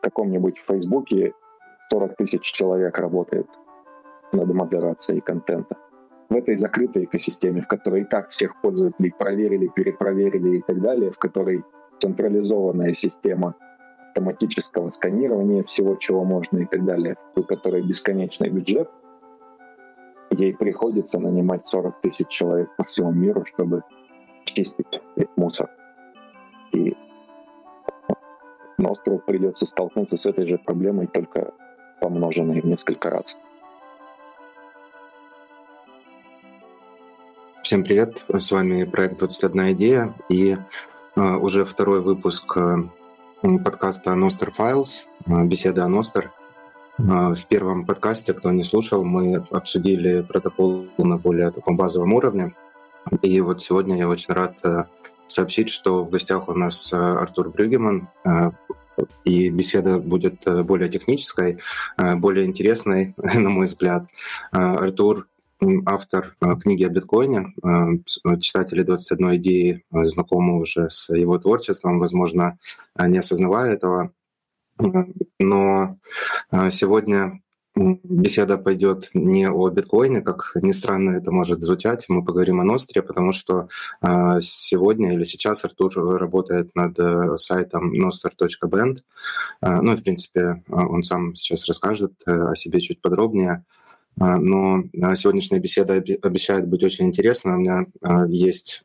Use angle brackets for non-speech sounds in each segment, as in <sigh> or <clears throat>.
каком-нибудь Фейсбуке 40 тысяч человек работает над модерацией контента. В этой закрытой экосистеме, в которой и так всех пользователей проверили, перепроверили и так далее, в которой централизованная система автоматического сканирования всего, чего можно и так далее, у которой бесконечный бюджет, ей приходится нанимать 40 тысяч человек по всему миру, чтобы чистить мусор. И Ностру придется столкнуться с этой же проблемой, только помноженной в несколько раз. Всем привет, с вами проект «21 идея» и э, уже второй выпуск э, подкаста «Ностер Files», э, беседы о Ностер. Э, в первом подкасте, кто не слушал, мы обсудили протокол на более таком базовом уровне. И вот сегодня я очень рад сообщить, что в гостях у нас Артур Брюгеман, и беседа будет э, более технической, более интересной, <laughs> на мой взгляд. Артур автор книги о биткоине, читатели 21 идеи знакомы уже с его творчеством, возможно, не осознавая этого. Но сегодня беседа пойдет не о биткоине, как ни странно это может звучать. Мы поговорим о Ностре, потому что а, сегодня или сейчас Артур работает над э, сайтом nostr.band. А, ну в принципе, он сам сейчас расскажет э, о себе чуть подробнее. А, но сегодняшняя беседа обещает быть очень интересной. У меня есть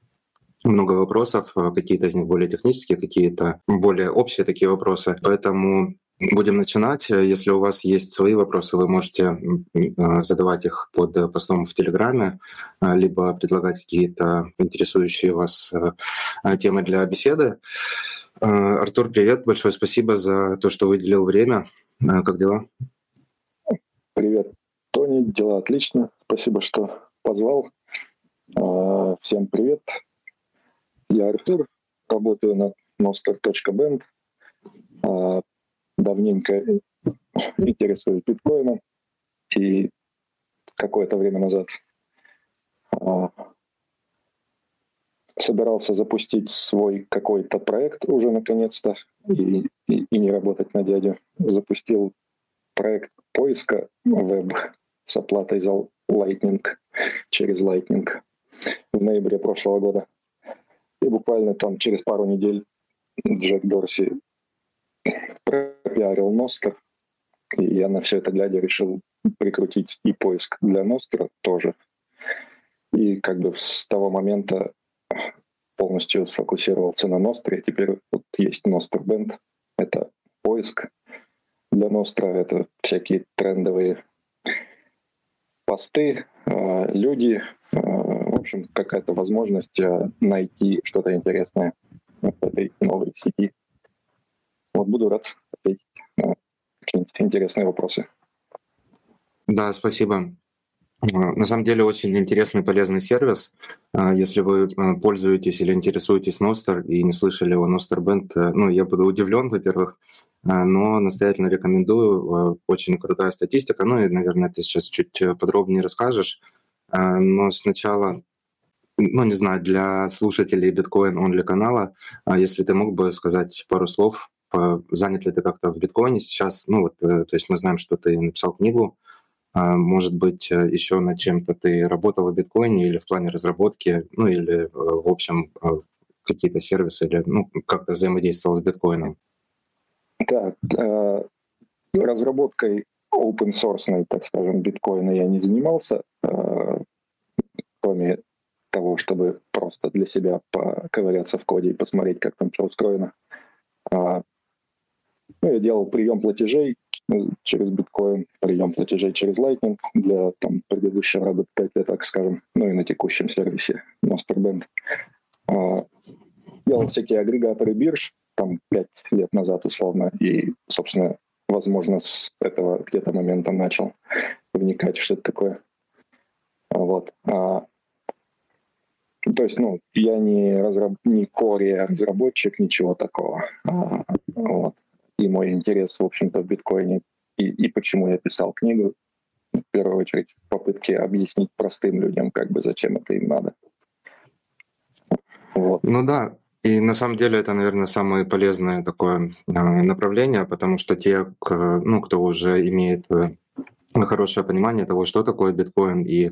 много вопросов, какие-то из них более технические, какие-то более общие такие вопросы. Поэтому Будем начинать. Если у вас есть свои вопросы, вы можете а, задавать их под постом в Телеграме, либо предлагать какие-то интересующие вас темы для беседы. Артур, привет. Большое спасибо за то, что выделил время. Как дела? Привет, Тони. Дела отлично. Спасибо, что позвал. Всем привет. Я Артур, работаю на monster.band давненько интересуюсь биткоином. И какое-то время назад а, собирался запустить свой какой-то проект уже наконец-то и, и, и не работать на дядю. Запустил проект поиска веб с оплатой за Lightning через Lightning в ноябре прошлого года. И буквально там через пару недель Джек Дорси пропиарил Ностер, и я на все это глядя решил прикрутить и поиск для Ностера тоже. И как бы с того момента полностью сфокусировался на Ностре. Теперь вот есть Ностер Бенд. Это поиск для Ностра, это всякие трендовые посты, а, люди, а, в общем, какая-то возможность а, найти что-то интересное в этой новой сети. Вот буду рад ответить на какие-нибудь интересные вопросы. Да, спасибо. На самом деле очень интересный полезный сервис. Если вы э, пользуетесь или интересуетесь Nostr и не слышали о Nostr Band, э, ну, я буду удивлен, во-первых, э, но настоятельно рекомендую. Очень крутая статистика. Ну и, наверное, ты сейчас чуть подробнее расскажешь. Но сначала, ну, не знаю, для слушателей биткоин онли канала, если ты мог бы сказать пару слов Типа, занят ли ты как-то в биткоине сейчас? Ну вот, э, то есть мы знаем, что ты написал книгу, а, может быть, э, еще над чем-то ты работал в биткоине или в плане разработки, ну или, э, в общем, какие-то сервисы или ну, как-то взаимодействовал с биткоином? Да, разработкой open source, так скажем, биткоина я не занимался, кроме того, чтобы просто для себя поковыряться в коде и посмотреть, как там что устроено. А, ну, я делал прием платежей э, через биткоин, прием платежей через Lightning для там, предыдущего работодателя, так скажем, ну и на текущем сервисе Masterband. А, делал всякие агрегаторы бирж, там пять лет назад условно, и, собственно, возможно, с этого где-то момента начал вникать, что это такое. Вот. А, то есть, ну, я не, разраб... не core разработчик, ничего такого. А, вот и мой интерес, в общем-то, в биткоине, и, и почему я писал книгу, в первую очередь, в попытке объяснить простым людям, как бы, зачем это им надо. Вот. Ну да, И на самом деле это, наверное, самое полезное такое направление, потому что те, ну, кто уже имеет хорошее понимание того, что такое биткоин, и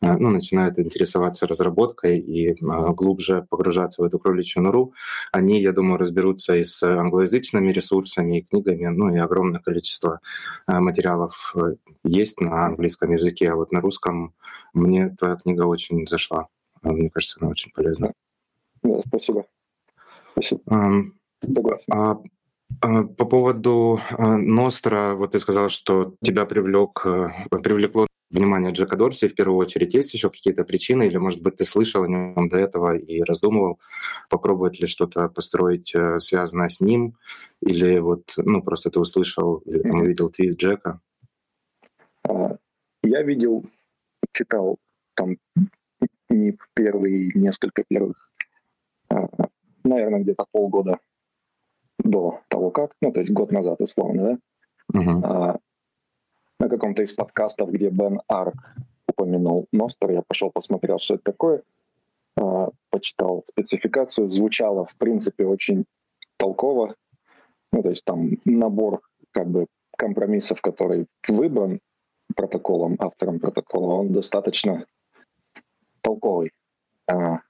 ну, начинает интересоваться разработкой и глубже погружаться в эту кроличью нору, они, я думаю, разберутся и с англоязычными ресурсами, и книгами, ну и огромное количество материалов э, есть на английском языке, а вот на русском мне твоя книга очень зашла. Мне кажется, она очень полезна. Да, спасибо. Спасибо. Согласен. А а, по поводу а, Ностра, вот ты сказал, что тебя привлек, э, привлекло внимание Джека Дорси в первую очередь. Есть еще какие-то причины, или, может быть, ты слышал о нем до этого и раздумывал, попробовать ли что-то построить э, связанное с ним, или вот, ну, просто ты услышал или там увидел твит Джека? А, я видел, читал там не первые, несколько первых, наверное, где-то полгода до того как, ну, то есть год назад условно, да, uh-huh. а, на каком-то из подкастов, где Бен Арк упомянул Ностер, я пошел посмотрел, что это такое, а, почитал спецификацию, звучало, в принципе, очень толково, ну, то есть там набор как бы компромиссов, который выбран протоколом, автором протокола, он достаточно толковый. А,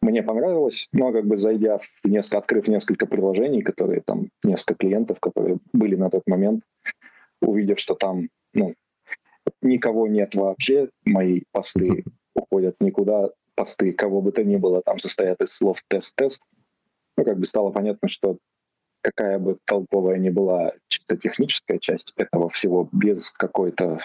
мне понравилось, но как бы зайдя в несколько, открыв несколько приложений, которые там, несколько клиентов, которые были на тот момент, увидев, что там, ну, никого нет вообще, мои посты уходят никуда, посты кого бы то ни было, там состоят из слов тест-тест, ну, как бы стало понятно, что какая бы толковая ни была чисто техническая часть этого всего, без какой-то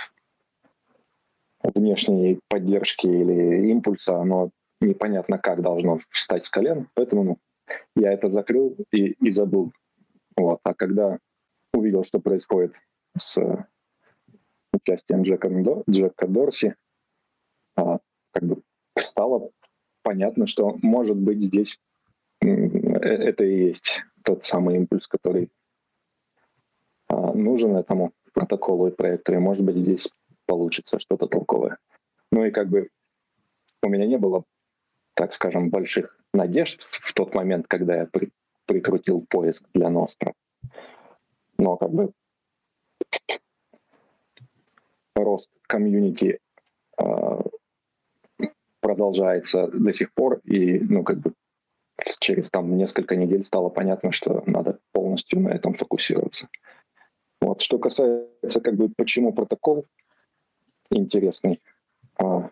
внешней поддержки или импульса, оно непонятно как должно встать с колен, поэтому ну, я это закрыл и, и забыл. Вот. А когда увидел, что происходит с участием Джека, Джека Дорси, а, как бы стало понятно, что может быть здесь э, это и есть тот самый импульс, который а, нужен этому протоколу и проекту, и может быть здесь получится что-то толковое. Ну и как бы у меня не было так скажем, больших надежд в тот момент, когда я при, прикрутил поиск для Ностра. Но как бы рост комьюнити э, продолжается до сих пор, и ну как бы через там несколько недель стало понятно, что надо полностью на этом фокусироваться. Вот что касается как бы почему протокол интересный, а,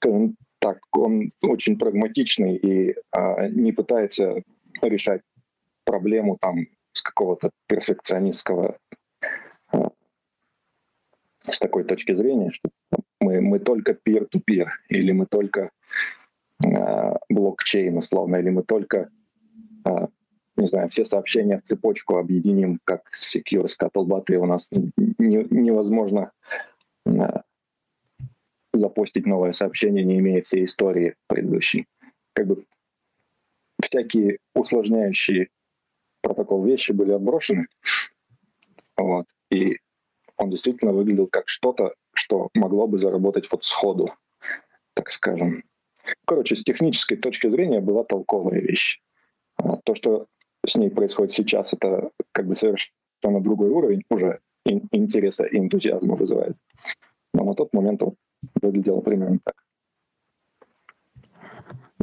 скажем так, он очень прагматичный и а, не пытается решать проблему там с какого-то перфекционистского а, с такой точки зрения, что мы, мы только peer-to-peer, или мы только а, блокчейн, условно, или мы только, а, не знаю, все сообщения в цепочку объединим, как Secure Scuttlebot, и у нас не, невозможно а, запостить новое сообщение, не имея всей истории предыдущей. Как бы всякие усложняющие протокол вещи были отброшены. Вот. И он действительно выглядел как что-то, что могло бы заработать вот сходу, так скажем. Короче, с технической точки зрения была толковая вещь. То, что с ней происходит сейчас, это как бы совершенно другой уровень уже интереса и энтузиазма вызывает. Но на тот момент он выглядело примерно так.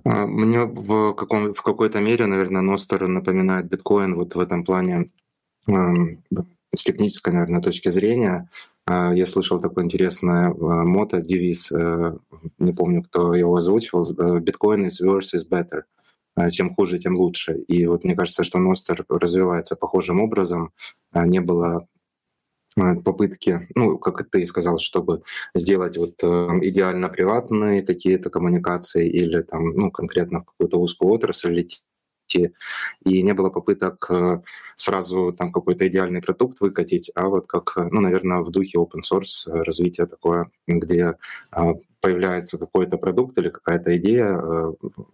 А, мне в, каком, в какой-то мере, наверное, Ностер напоминает биткоин вот в этом плане с технической, наверное, точки зрения. А, я слышал такой интересный мото, девиз, э, не помню, кто его озвучивал, биткоин is worse is better. А, чем хуже, тем лучше. И вот мне кажется, что Ностер развивается похожим образом. Не было Э, попытки, ну, как ты сказал, чтобы сделать вот э, идеально приватные какие-то коммуникации или там, ну, конкретно в какую-то узкую отрасль идти, и не было попыток э, сразу там какой-то идеальный продукт выкатить, а вот как, ну, наверное, в духе open source развитие такое, где появляется какой-то продукт или какая-то идея,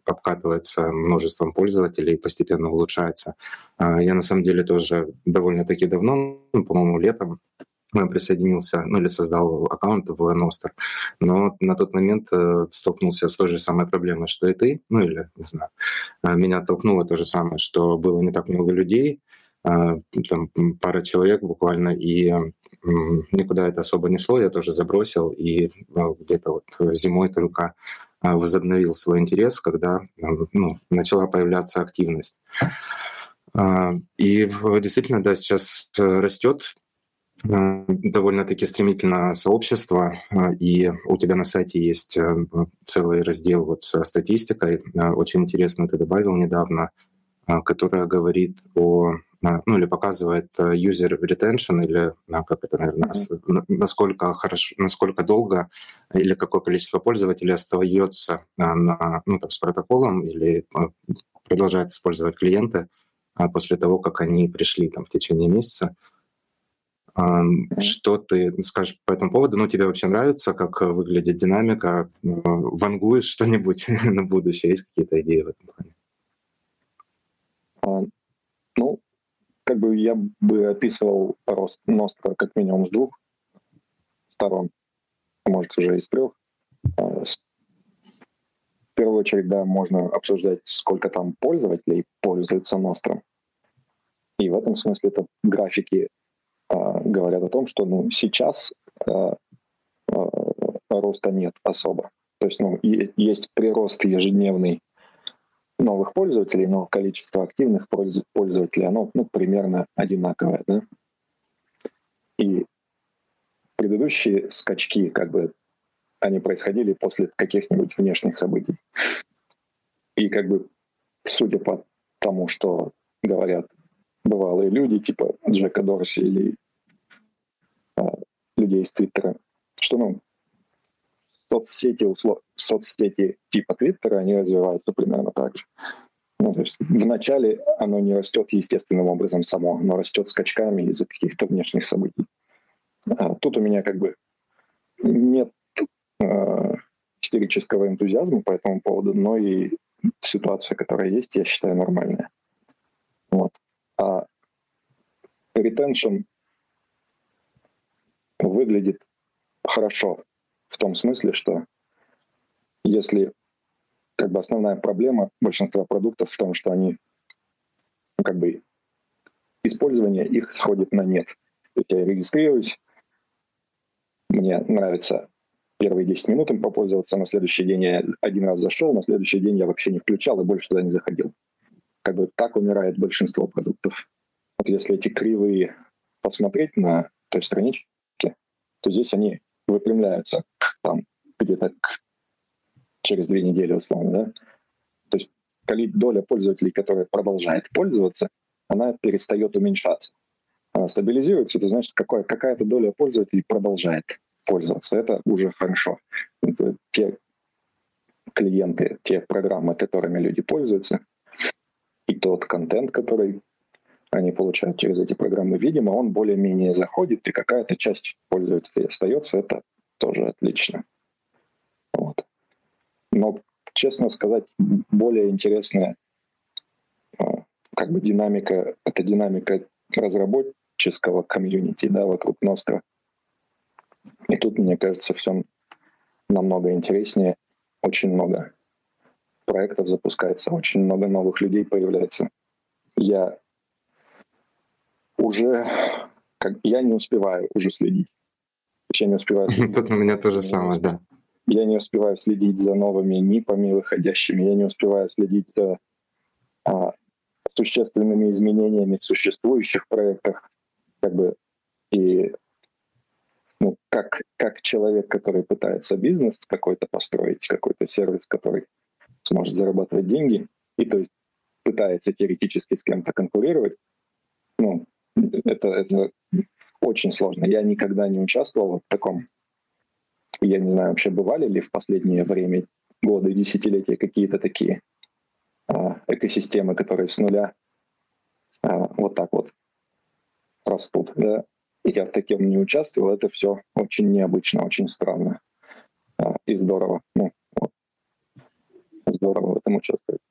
обкатывается множеством пользователей, постепенно улучшается. Я на самом деле тоже довольно-таки давно, ну, по-моему, летом присоединился, ну или создал аккаунт в Nostr, но на тот момент э, столкнулся с той же самой проблемой, что и ты, ну или, не знаю, э, меня оттолкнуло то же самое, что было не так много людей, э, там пара человек буквально, и никуда это особо не шло, я тоже забросил, и где-то вот зимой только возобновил свой интерес, когда ну, начала появляться активность. И действительно, да, сейчас растет Э, довольно-таки стремительно сообщество, и у тебя на сайте есть э, целый раздел вот со статистикой, очень интересно ты добавил недавно, которая говорит о ну или показывает user retention, или как это, наверное, mm-hmm. насколько хорошо, насколько долго или какое количество пользователей остается на, ну, там, с протоколом или продолжает использовать клиенты после того, как они пришли там в течение месяца. Что ты скажешь по этому поводу? Ну, тебе вообще нравится, как выглядит динамика? Вангуешь что-нибудь <laughs> на будущее? Есть какие-то идеи в этом плане? А, ну, как бы я бы описывал рост Ностра как минимум с двух сторон, может, уже из трех. А, в первую очередь, да, можно обсуждать, сколько там пользователей пользуются Ностром. И в этом смысле это графики а, говорят о том, что ну, сейчас а, а, роста нет особо. То есть ну, есть прирост ежедневный новых пользователей, но количество активных пользователей, оно ну, примерно одинаковое. Да? И предыдущие скачки, как бы, они происходили после каких-нибудь внешних событий. И как бы, судя по тому, что говорят бывалые люди, типа Джека Дорси или а, людей из Твиттера, что ну, соцсети, услов... соцсети типа Твиттера, они развиваются примерно так же. Ну, то есть вначале оно не растет естественным образом само, но растет скачками из-за каких-то внешних событий. А тут у меня как бы нет э, истерического энтузиазма по этому поводу, но и ситуация, которая есть, я считаю нормальная. Вот. А retention выглядит хорошо в том смысле, что если как бы основная проблема большинства продуктов в том, что они ну, как бы использование их сходит на нет. То есть я регистрируюсь, мне нравится первые 10 минут им попользоваться, на следующий день я один раз зашел, на следующий день я вообще не включал и больше туда не заходил. Как бы так умирает большинство продуктов. Вот если эти кривые посмотреть на той страничке, то здесь они выпрямляются там где-то через две недели условно, да? То есть доля пользователей, которая продолжает пользоваться, она перестает уменьшаться. Она стабилизируется, это значит, какая, какая-то доля пользователей продолжает пользоваться. Это уже хорошо. Это те клиенты, те программы, которыми люди пользуются, и тот контент, который они получают через эти программы, видимо, он более-менее заходит, и какая-то часть пользователей остается, это тоже отлично. Вот. Но, честно сказать, более интересная а, как бы динамика, это динамика разработческого комьюнити, да, вокруг Ностра. И тут, мне кажется, все намного интереснее, очень много проектов запускается, очень много новых людей появляется. Я уже как, я не успеваю уже следить. Я не успеваю <laughs> следить. Тут у меня то же самое, да. Я не успеваю следить за новыми НИПами выходящими, я не успеваю следить за а, существенными изменениями в существующих проектах. Как бы, и ну, как, как человек, который пытается бизнес какой-то построить, какой-то сервис, который сможет зарабатывать деньги, и то есть пытается теоретически с кем-то конкурировать, ну, это, это очень сложно. Я никогда не участвовал в таком. Я не знаю, вообще бывали ли в последнее время, годы, десятилетия какие-то такие а, экосистемы, которые с нуля а, вот так вот растут. Да? Я в таком не участвовал. Это все очень необычно, очень странно а, и здорово. Ну, вот. Здорово в этом участвовать.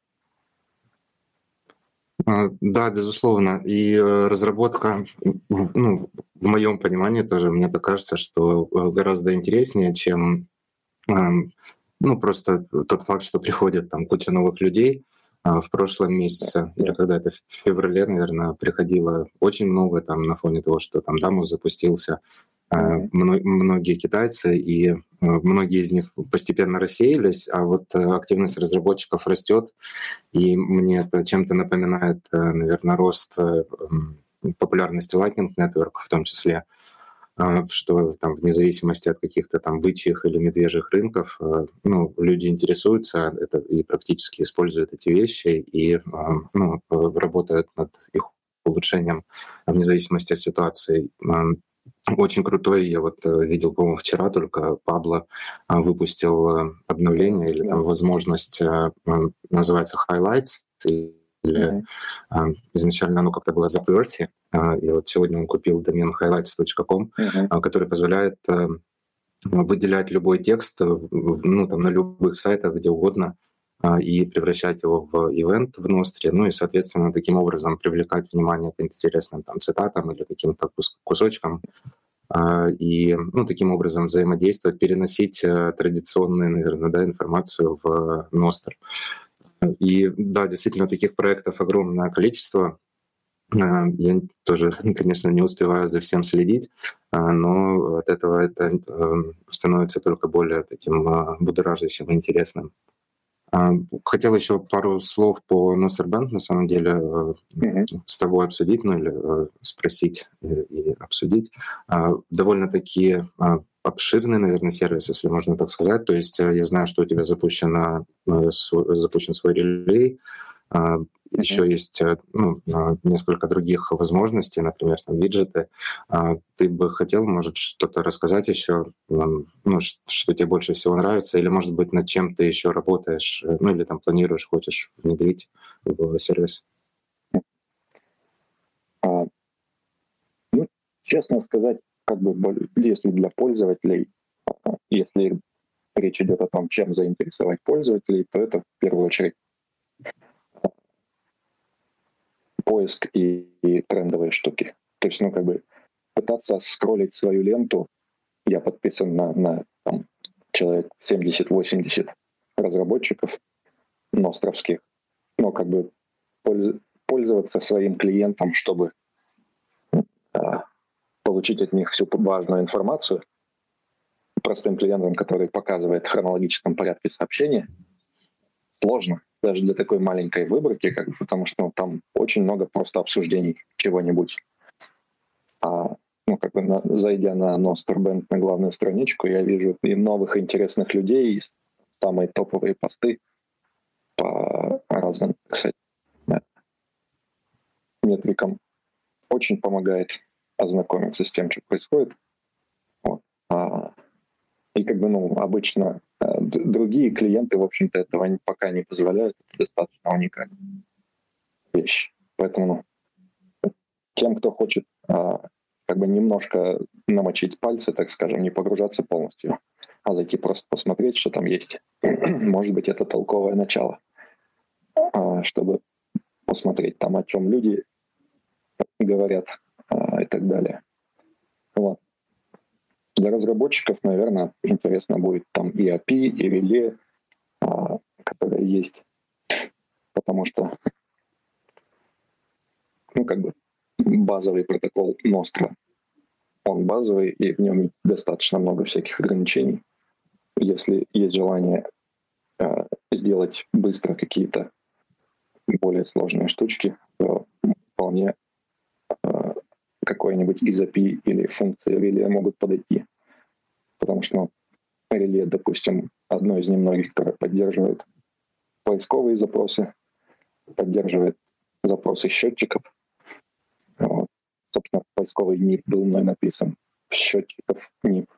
А, да, безусловно. И э, разработка, ну, в моем понимании тоже мне так кажется, что гораздо интереснее, чем ну, просто тот факт, что приходит там куча новых людей, а, в прошлом месяце, или когда это в феврале, наверное, приходило очень много там на фоне того, что там Дамус запустился, mm-hmm. многие китайцы, и э, многие из них постепенно рассеялись, а вот э, активность разработчиков растет, и мне это чем-то напоминает, наверное, рост популярности Lightning Network в том числе. Что там вне зависимости от каких-то там бычьих или медвежьих рынков, ну, люди интересуются это и практически используют эти вещи и ну, работают над их улучшением вне зависимости от ситуации. Очень крутой, я вот э, видел, по-моему, вчера только Пабло выпустил обновление или там возможность, называется Highlights, или mm-hmm. изначально оно как-то было заперти, и вот сегодня он купил домен highlights.com, mm-hmm. который позволяет э, выделять любой текст ну, там, на любых сайтах, где угодно, и превращать его в ивент в Ностре, ну и, соответственно, таким образом привлекать внимание к интересным там, цитатам или каким-то кусочкам, и ну, таким образом взаимодействовать, переносить э, традиционную, наверное, да, информацию в Ностр. И да, действительно, таких проектов огромное количество. А, я тоже, конечно, не успеваю за всем следить, а, но от этого это эм, становится только более таким а, будоражащим и интересным. Хотел еще пару слов по Ностербенд, на самом деле, mm-hmm. с тобой обсудить, ну или э, спросить и, и обсудить. Довольно-таки обширный, наверное, сервис, если можно так сказать. То есть э, я знаю, что у тебя запущено, э, запущен свой релей, а, еще есть э, ну, несколько других возможностей, например, там виджеты. А, ты бы хотел, может, что-то рассказать еще, ну, что тебе больше всего нравится, или, может быть, над чем ты еще работаешь, ну, или там планируешь, хочешь внедрить в сервис? А, ну, честно сказать, как бы, если для пользователей, а, если речь идет о том, чем заинтересовать пользователей, то это в первую очередь поиск и, и трендовые штуки. То есть, ну, как бы пытаться скроллить свою ленту. Я подписан на, на там, человек 70-80 разработчиков ностровских, но как бы пользоваться своим клиентом, чтобы а, получить от них всю важную информацию простым клиентам, который показывает в хронологическом порядке сообщения, сложно даже для такой маленькой выборки, как, потому что ну, там очень много просто обсуждений чего-нибудь. А, ну, как бы на, зайдя на Ностербенд на главную страничку, я вижу и новых интересных людей, и самые топовые посты по разным, кстати, метрикам. Очень помогает ознакомиться с тем, что происходит. Вот. А, и как бы, ну, обычно другие клиенты, в общем-то, этого пока не позволяют. Это достаточно уникальная вещь. Поэтому ну, тем, кто хочет а, как бы немножко намочить пальцы, так скажем, не погружаться полностью, а зайти просто посмотреть, что там есть. <clears throat> Может быть, это толковое начало, а, чтобы посмотреть там, о чем люди говорят, а, и так далее. Вот. Для разработчиков, наверное, интересно будет там и API, и реле, а, которые есть, потому что ну, как бы базовый протокол Nostra, он базовый, и в нем достаточно много всяких ограничений. Если есть желание э, сделать быстро какие-то более сложные штучки, то вполне какой-нибудь из API или функции реле могут подойти. Потому что ну, реле, допустим, одно из немногих, которое поддерживает поисковые запросы, поддерживает запросы счетчиков. Вот. Собственно, поисковый НИП был мной написан. Счетчиков НИП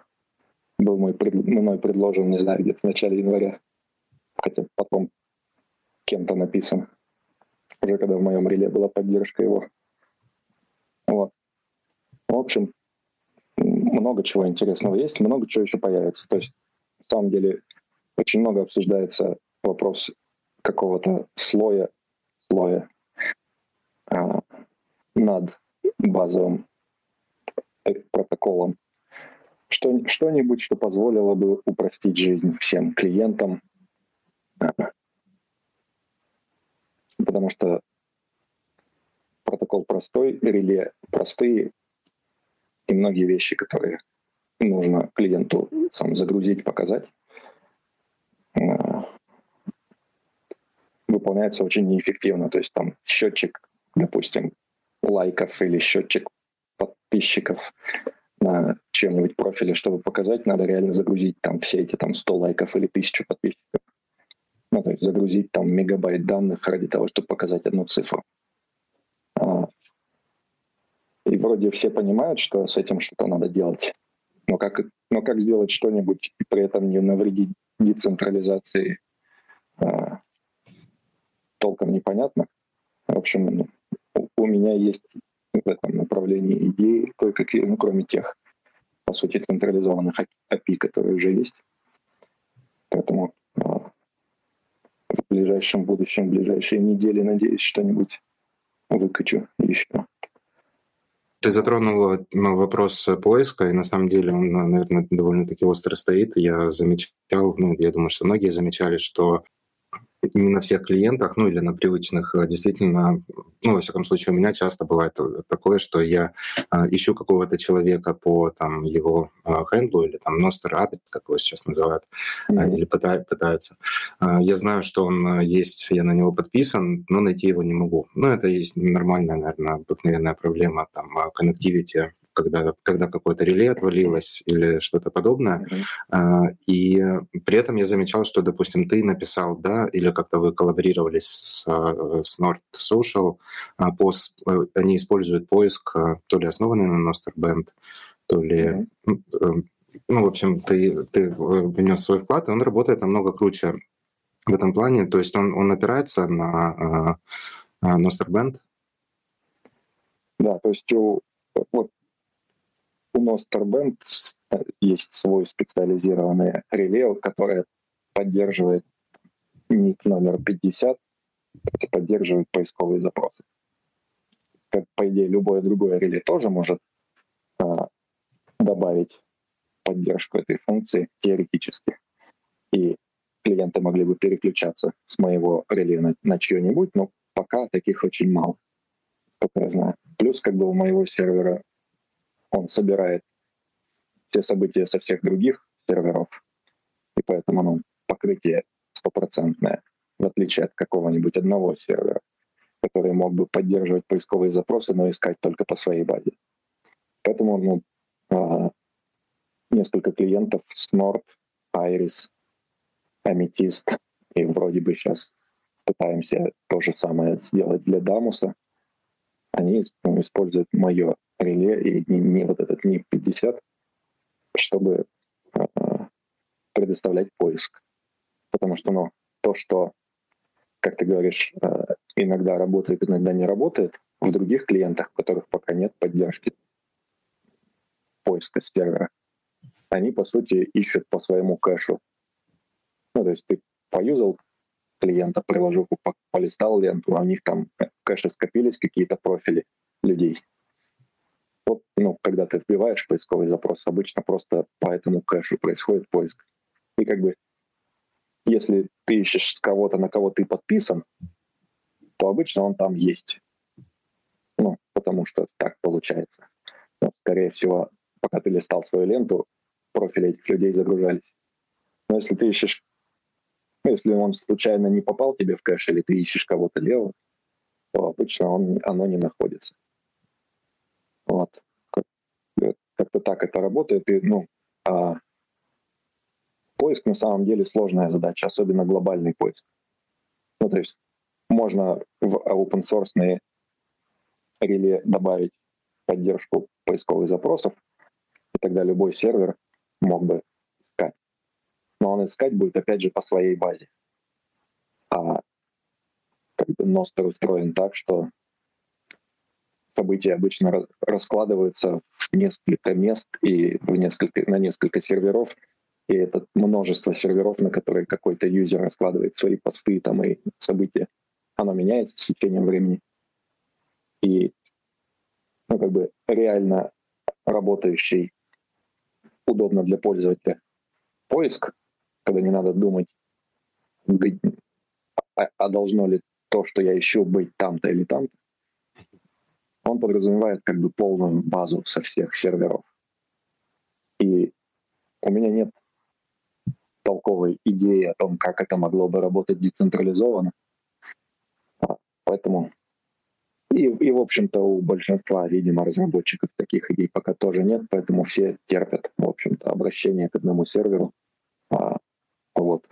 был мой, мной предложен, не знаю, где-то в начале января. Хотя потом кем-то написан. Уже когда в моем реле была поддержка его. В общем, много чего интересного есть, много чего еще появится. То есть, на самом деле, очень много обсуждается вопрос какого-то слоя, слоя а, над базовым протоколом. Что, что-нибудь, что позволило бы упростить жизнь всем клиентам, потому что протокол простой, реле простые, и многие вещи, которые нужно клиенту сам загрузить, показать, выполняется очень неэффективно. То есть там счетчик, допустим, лайков или счетчик подписчиков на чем-нибудь профиле, чтобы показать, надо реально загрузить там все эти там 100 лайков или 1000 подписчиков. Ну, то есть загрузить там мегабайт данных ради того, чтобы показать одну цифру. А, и вроде все понимают, что с этим что-то надо делать. Но как, но как сделать что-нибудь при этом не навредить децентрализации а, толком непонятно. В общем, у меня есть в этом направлении идеи кое-какие, ну, кроме тех, по сути, централизованных API, которые уже есть. Поэтому а, в ближайшем будущем, в ближайшие недели, надеюсь, что-нибудь выкачу еще. Ты затронул ну, вопрос поиска, и на самом деле он, наверное, довольно-таки остро стоит. Я замечал, ну, я думаю, что многие замечали, что не на всех клиентах, ну или на привычных, э, действительно, ну, во всяком случае, у меня часто бывает такое, что я э, ищу какого-то человека по там его э, хендлу или там ностер адрес, как его сейчас называют, mm-hmm. или пытают, пытаются. Я знаю, что он есть, я на него подписан, но найти его не могу. Ну, это есть нормальная, наверное, обыкновенная проблема там connectivity когда, когда какое-то реле отвалилось или что-то подобное. Mm-hmm. И при этом я замечал, что, допустим, ты написал, да, или как-то вы коллаборировали с, с Nord Social, а, пост, э, они используют поиск, а, то ли основанный на Nosterband, то ли... Mm-hmm. Ну, в общем, ты, ты внес свой вклад, и он работает намного круче в этом плане. То есть он, он опирается на, на Nosterband. Да, то есть у, вот у Ностербенд есть свой специализированный реле, который поддерживает ник номер 50, поддерживает поисковые запросы. Как, по идее, любое другое реле тоже может а, добавить поддержку этой функции теоретически. И клиенты могли бы переключаться с моего реле на, на чье-нибудь, но пока таких очень мало, как я знаю. Плюс как бы у моего сервера он собирает все события со всех других серверов, и поэтому ну, покрытие стопроцентное, в отличие от какого-нибудь одного сервера, который мог бы поддерживать поисковые запросы, но искать только по своей базе. Поэтому ну, а, несколько клиентов Snort, Iris, Amethyst, и вроде бы сейчас пытаемся то же самое сделать для Дамуса. Они ну, используют мое реле и не, не вот этот NIP 50, чтобы э, предоставлять поиск. Потому что ну, то, что, как ты говоришь, э, иногда работает, иногда не работает, в других клиентах, у которых пока нет поддержки поиска сервера, они, по сути, ищут по своему кэшу. Ну, то есть ты поюзал клиента, приложуху, полистал ленту, а у них там кэши скопились, какие-то профили людей. Вот, ну, когда ты вбиваешь поисковый запрос, обычно просто по этому кэшу происходит поиск. И как бы, если ты ищешь кого-то, на кого ты подписан, то обычно он там есть. Ну, потому что так получается. Но, скорее всего, пока ты листал свою ленту, профили этих людей загружались. Но если ты ищешь, ну, если он случайно не попал тебе в кэш, или ты ищешь кого-то левого, то обычно он, оно не находится. Вот. Как-то так это работает. И, ну, а, поиск на самом деле сложная задача, особенно глобальный поиск. Ну, то есть можно в open source реле добавить поддержку поисковых запросов, и тогда любой сервер мог бы искать. Но он искать будет, опять же, по своей базе. А как бы Ностер устроен так, что события обычно раскладываются в несколько мест и в несколько, на несколько серверов. И это множество серверов, на которые какой-то юзер раскладывает свои посты там, и события. Оно меняется с течением времени. И ну, как бы реально работающий удобно для пользователя поиск, когда не надо думать, а, а должно ли то, что я ищу, быть там-то или там-то, он подразумевает как бы полную базу со всех серверов. И у меня нет толковой идеи о том, как это могло бы работать децентрализованно. А, поэтому и, и в общем-то, у большинства, видимо, разработчиков таких идей пока тоже нет, поэтому все терпят, в общем-то, обращение к одному серверу. А, вот.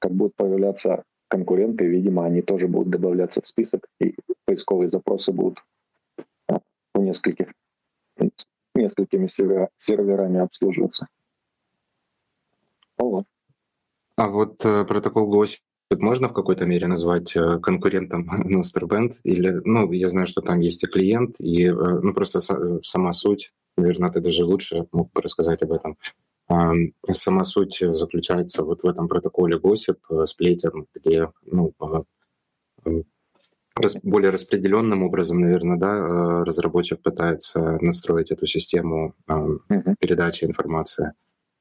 Как будут появляться конкуренты, видимо, они тоже будут добавляться в список, и поисковые запросы будут нескольких, несколькими сервера, серверами обслуживаться. Вот. А вот э, протокол GOSP можно в какой-то мере назвать э, конкурентом <laughs> Nosterband? Или, ну, я знаю, что там есть и клиент, и, э, ну, просто э, сама суть, наверное, ты даже лучше мог бы рассказать об этом. Сама суть заключается вот в этом протоколе GOSIP с плетем, где, ну, более распределенным образом, наверное, да, разработчик пытается настроить эту систему передачи информации.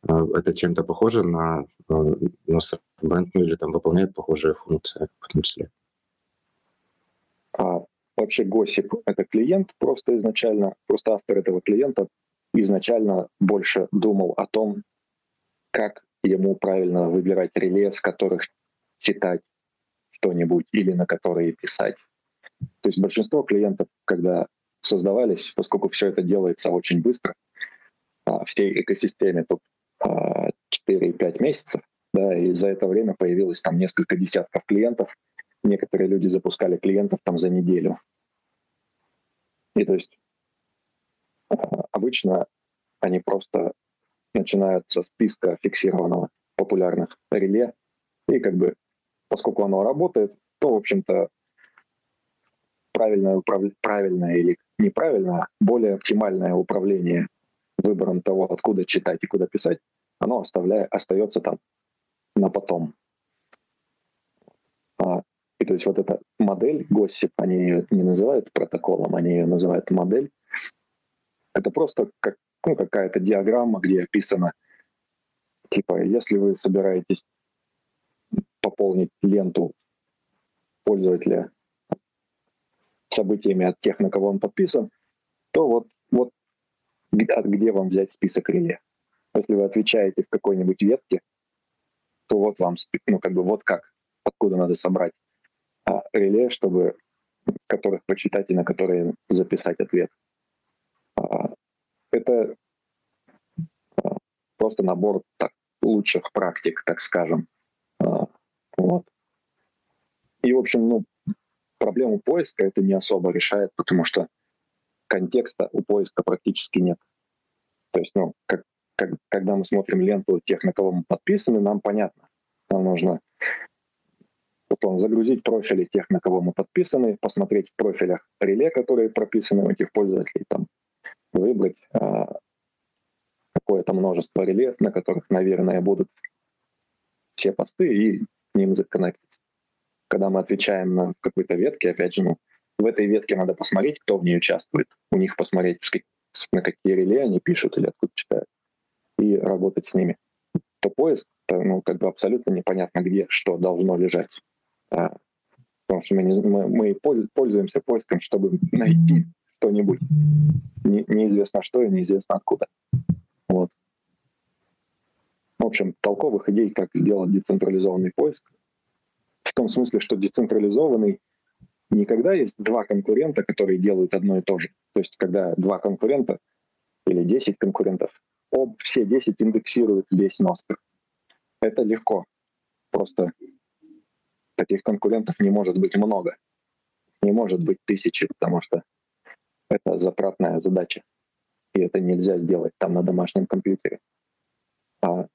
Это чем-то похоже на Band, ну или там выполняет похожие функции в том числе. А вообще Gossip — это клиент просто изначально, просто автор этого клиента изначально больше думал о том, как ему правильно выбирать реле, с которых читать что-нибудь или на которые писать. То есть большинство клиентов, когда создавались, поскольку все это делается очень быстро, а, всей экосистеме тут 4-5 а, месяцев, да, и за это время появилось там несколько десятков клиентов. Некоторые люди запускали клиентов там за неделю. И то есть а, обычно они просто начинают со списка фиксированного популярных реле, и как бы, поскольку оно работает, то, в общем-то, правильное, управ... правильное или неправильное, более оптимальное управление выбором того, откуда читать и куда писать, оно оставляет, остается там на потом. А, и то есть вот эта модель Gossip, они ее не называют протоколом, они ее называют модель. Это просто как, ну, какая-то диаграмма, где описано, типа, если вы собираетесь пополнить ленту пользователя событиями от тех, на кого он подписан, то вот, вот где вам взять список реле. Если вы отвечаете в какой-нибудь ветке, то вот вам, ну, как бы вот как, откуда надо собрать а, реле, чтобы которых почитать и на которые записать ответ. А, это а, просто набор так, лучших практик, так скажем. Вот. И, в общем, ну, проблему поиска это не особо решает, потому что контекста у поиска практически нет. То есть, ну, как как, когда мы смотрим ленту тех, на кого мы подписаны, нам понятно. Нам нужно потом загрузить профили тех, на кого мы подписаны, посмотреть в профилях реле, которые прописаны у этих пользователей, там, выбрать а, какое-то множество реле, на которых, наверное, будут все посты и к ним законнектиться. Когда мы отвечаем на какой-то ветке, опять же, ну, в этой ветке надо посмотреть, кто в ней участвует, у них посмотреть, на какие реле они пишут или откуда читают и работать с ними, то поиск, ну, как бы абсолютно непонятно, где что должно лежать. А, потому что мы, не, мы, мы пользуемся поиском, чтобы найти что-нибудь. Не, неизвестно что и неизвестно откуда. Вот. В общем, толковых идей, как сделать децентрализованный поиск, в том смысле, что децентрализованный никогда есть два конкурента, которые делают одно и то же. То есть, когда два конкурента или 10 конкурентов об все 10 индексируют весь Ностер. Это легко. Просто таких конкурентов не может быть много. Не может быть тысячи, потому что это затратная задача. И это нельзя сделать там на домашнем компьютере. А,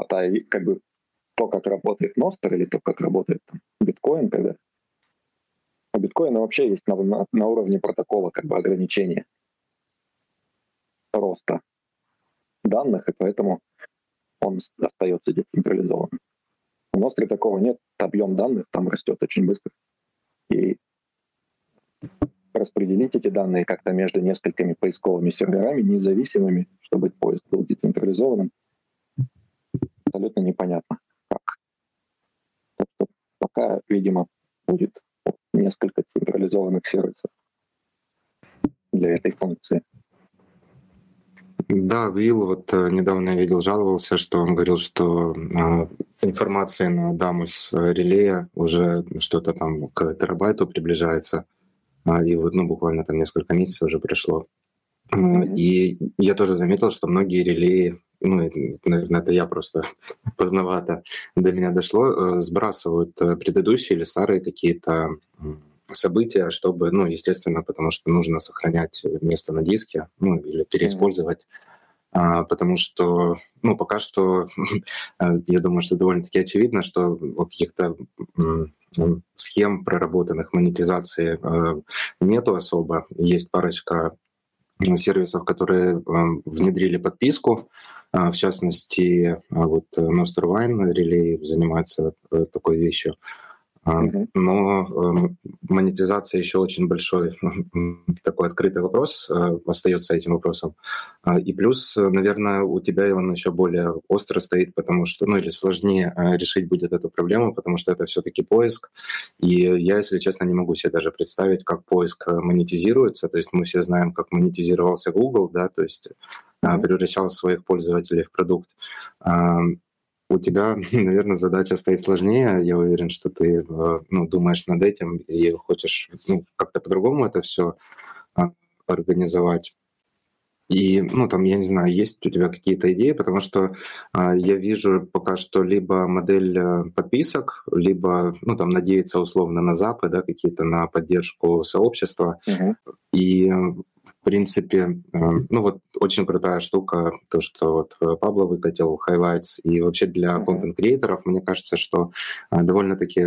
а как бы то, как работает Ностер или то, как работает там, биткоин, когда у биткоина вообще есть на, на, на уровне протокола как бы ограничения роста данных, и поэтому он остается децентрализованным. У Ностри такого нет, объем данных там растет очень быстро. И распределить эти данные как-то между несколькими поисковыми серверами, независимыми, чтобы поиск был децентрализованным, абсолютно непонятно как. Так что пока, видимо, будет несколько централизованных сервисов для этой функции. Да, Вилл вот э, недавно я видел, жаловался, что он говорил, что э, информация на Дамус релея уже что-то там к терабайту приближается, э, и вот ну, буквально там несколько месяцев уже пришло. Mm-hmm. И я тоже заметил, что многие релеи, ну, наверное, это я просто <laughs> поздновато до меня дошло, э, сбрасывают э, предыдущие или старые какие-то события, чтобы, ну, естественно, потому что нужно сохранять место на диске, ну, или переиспользовать, а, потому что, ну, пока что, <laughs> я думаю, что довольно-таки очевидно, что каких-то схем проработанных монетизации э, нету особо. Есть парочка сервисов, которые внедрили подписку, а, в частности, вот Nostr Wine Relay занимается э, такой вещью. А, но эм, монетизация еще очень большой <laughs> такой открытый вопрос э, остается этим вопросом. А, и плюс, наверное, у тебя он еще более остро стоит, потому что, ну или сложнее э, решить будет эту проблему, потому что это все-таки поиск. И я, если честно, не могу себе даже представить, как поиск э, монетизируется. То есть мы все знаем, как монетизировался Google, да, то есть превращал своих пользователей в продукт у тебя, <laughs> наверное, задача стоит сложнее. Я уверен, что ты э, ну, думаешь над этим и хочешь ну, как-то по-другому это все а, организовать. И, ну, там, я не знаю, есть у тебя какие-то идеи, потому что э, я вижу пока что либо модель э, подписок, либо, ну, там, надеяться условно на Запад, да, какие-то на поддержку сообщества. Uh-huh. И принципе, э, ну вот очень крутая штука, то, что вот э, Пабло выкатил Highlights, и вообще для контент-креаторов, мне кажется, что э, довольно-таки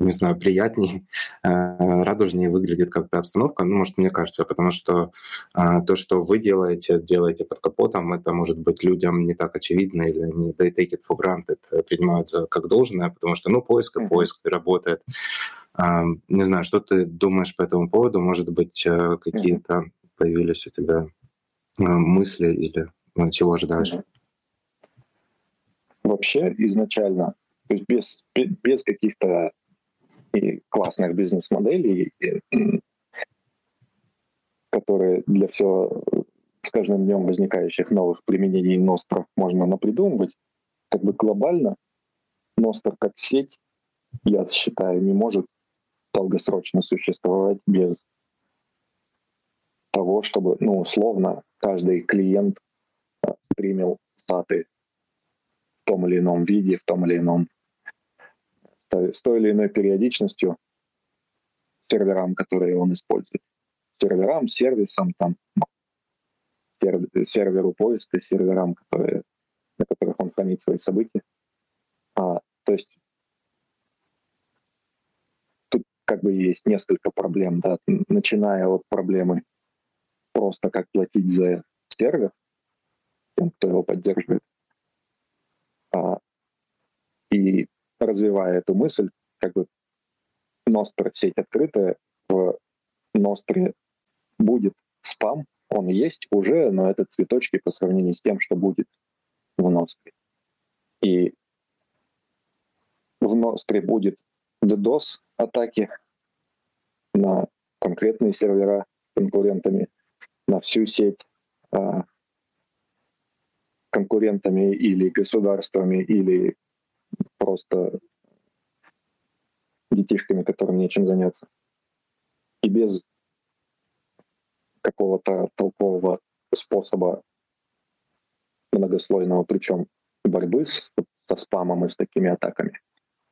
не знаю, приятнее, <laughs> радужнее выглядит как-то обстановка, ну, может, мне кажется, потому что то, что вы делаете, делаете под капотом, это может быть людям не так очевидно или они they take it for granted, принимают за как должное, потому что, ну, поиск и поиск работает. Не знаю, что ты думаешь по этому поводу? Может быть, э, какие-то появились у тебя э, мысли или ну, чего ожидаешь? Вообще изначально, то есть без, без каких-то и классных бизнес-моделей, которые для все с каждым днем возникающих новых применений Ностра можно напридумывать, как бы глобально Ностр как сеть, я считаю, не может долгосрочно существовать без того, чтобы, ну, условно, каждый клиент э, стримил статы в том или ином виде, в том или ином с той или иной периодичностью серверам, которые он использует. Серверам, сервисам, там, серверу поиска, серверам, которые, на которых он хранит свои события. А, то есть как бы есть несколько проблем, да, начиная от проблемы просто как платить за сервер тем, кто его поддерживает, а, и развивая эту мысль, как бы Ностр сеть открытая, в Ностре будет спам, он есть уже, но это цветочки по сравнению с тем, что будет в Ностре. И в Ностре будет DDoS атаки на конкретные сервера конкурентами, на всю сеть а, конкурентами или государствами, или просто детишками, которым нечем заняться. И без какого-то толкового способа многослойного, причем борьбы с, со спамом и с такими атаками,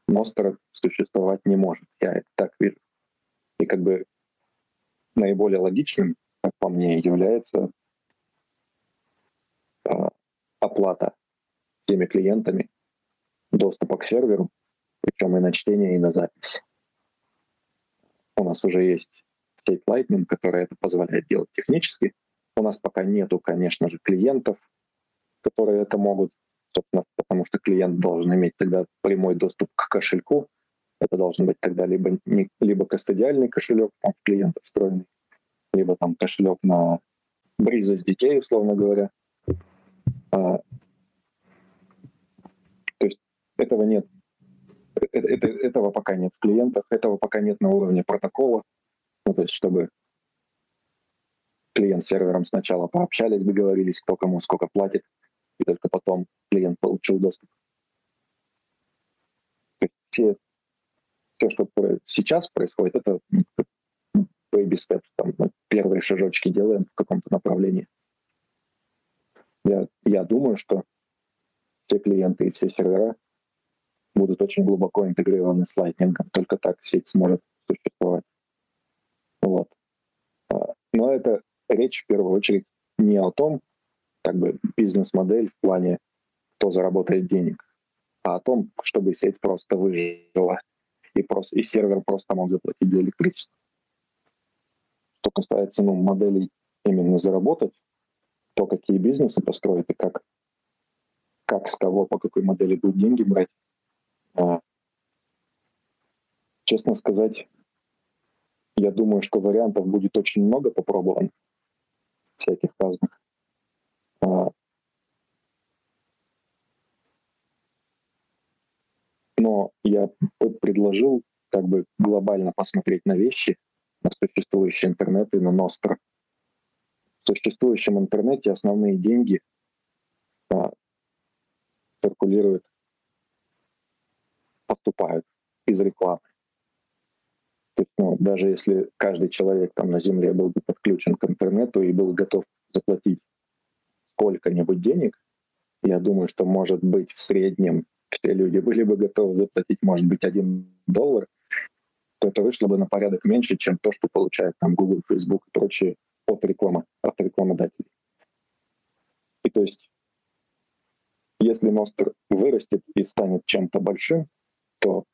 Ностер существовать не может. Я это так вижу. И как бы наиболее логичным, как по мне, является э, оплата теми клиентами доступа к серверу, причем и на чтение, и на запись. У нас уже есть сеть Lightning, которая это позволяет делать технически. У нас пока нету, конечно же, клиентов, которые это могут, собственно, потому что клиент должен иметь тогда прямой доступ к кошельку, Это должен быть тогда либо, не, либо кастодиальный кошелек там, в клиента встроенный, либо там кошелек на бриза с детей, условно говоря. Этого нет. Это, это, этого пока нет в клиентах, этого пока нет на уровне протокола. Ну, то есть, чтобы клиент с сервером сначала пообщались, договорились, кто кому сколько платит, и только потом клиент получил доступ. Все, все, что сейчас происходит, это baby steps, там, мы первые шажочки делаем в каком-то направлении. Я, я думаю, что все клиенты и все сервера будут очень глубоко интегрированы с Lightning. Только так сеть сможет существовать. Вот. А, но это речь в первую очередь не о том, как бы бизнес-модель в плане, кто заработает денег, а о том, чтобы сеть просто выжила и, просто, и сервер просто мог заплатить за электричество. Что касается ну, моделей именно заработать, то какие бизнесы построить и как, как с кого, по какой модели будут деньги брать. А, честно сказать, я думаю, что вариантов будет очень много попробован всяких разных. А, но я предложил как бы глобально посмотреть на вещи, на существующий интернет и на Ностро. В существующем интернете основные деньги а, циркулируют, поступают из рекламы. То есть, ну, даже если каждый человек там на Земле был бы подключен к интернету и был готов заплатить сколько-нибудь денег, я думаю, что, может быть, в среднем все люди были бы готовы заплатить, может быть, один доллар, то это вышло бы на порядок меньше, чем то, что получает там Google, Facebook и прочие от рекламы, от рекламодателей. И то есть, если Ностр вырастет и станет чем-то большим, то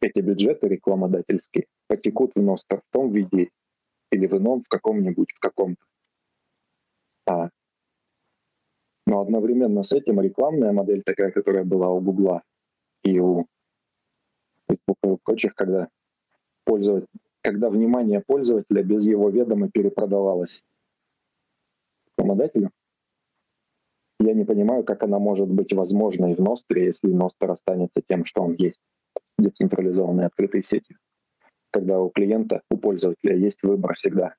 эти бюджеты рекламодательские потекут в Ностер в том виде или в ином, в каком-нибудь, в каком-то. А, но одновременно с этим рекламная модель такая, которая была у Гугла и у Facebook и у прочих, когда пользователь, когда внимание пользователя без его ведома перепродавалось рекламодателю, я не понимаю, как она может быть возможной в Ностре, если Ностер останется тем, что он есть децентрализованной открытой сетью, когда у клиента, у пользователя есть выбор всегда.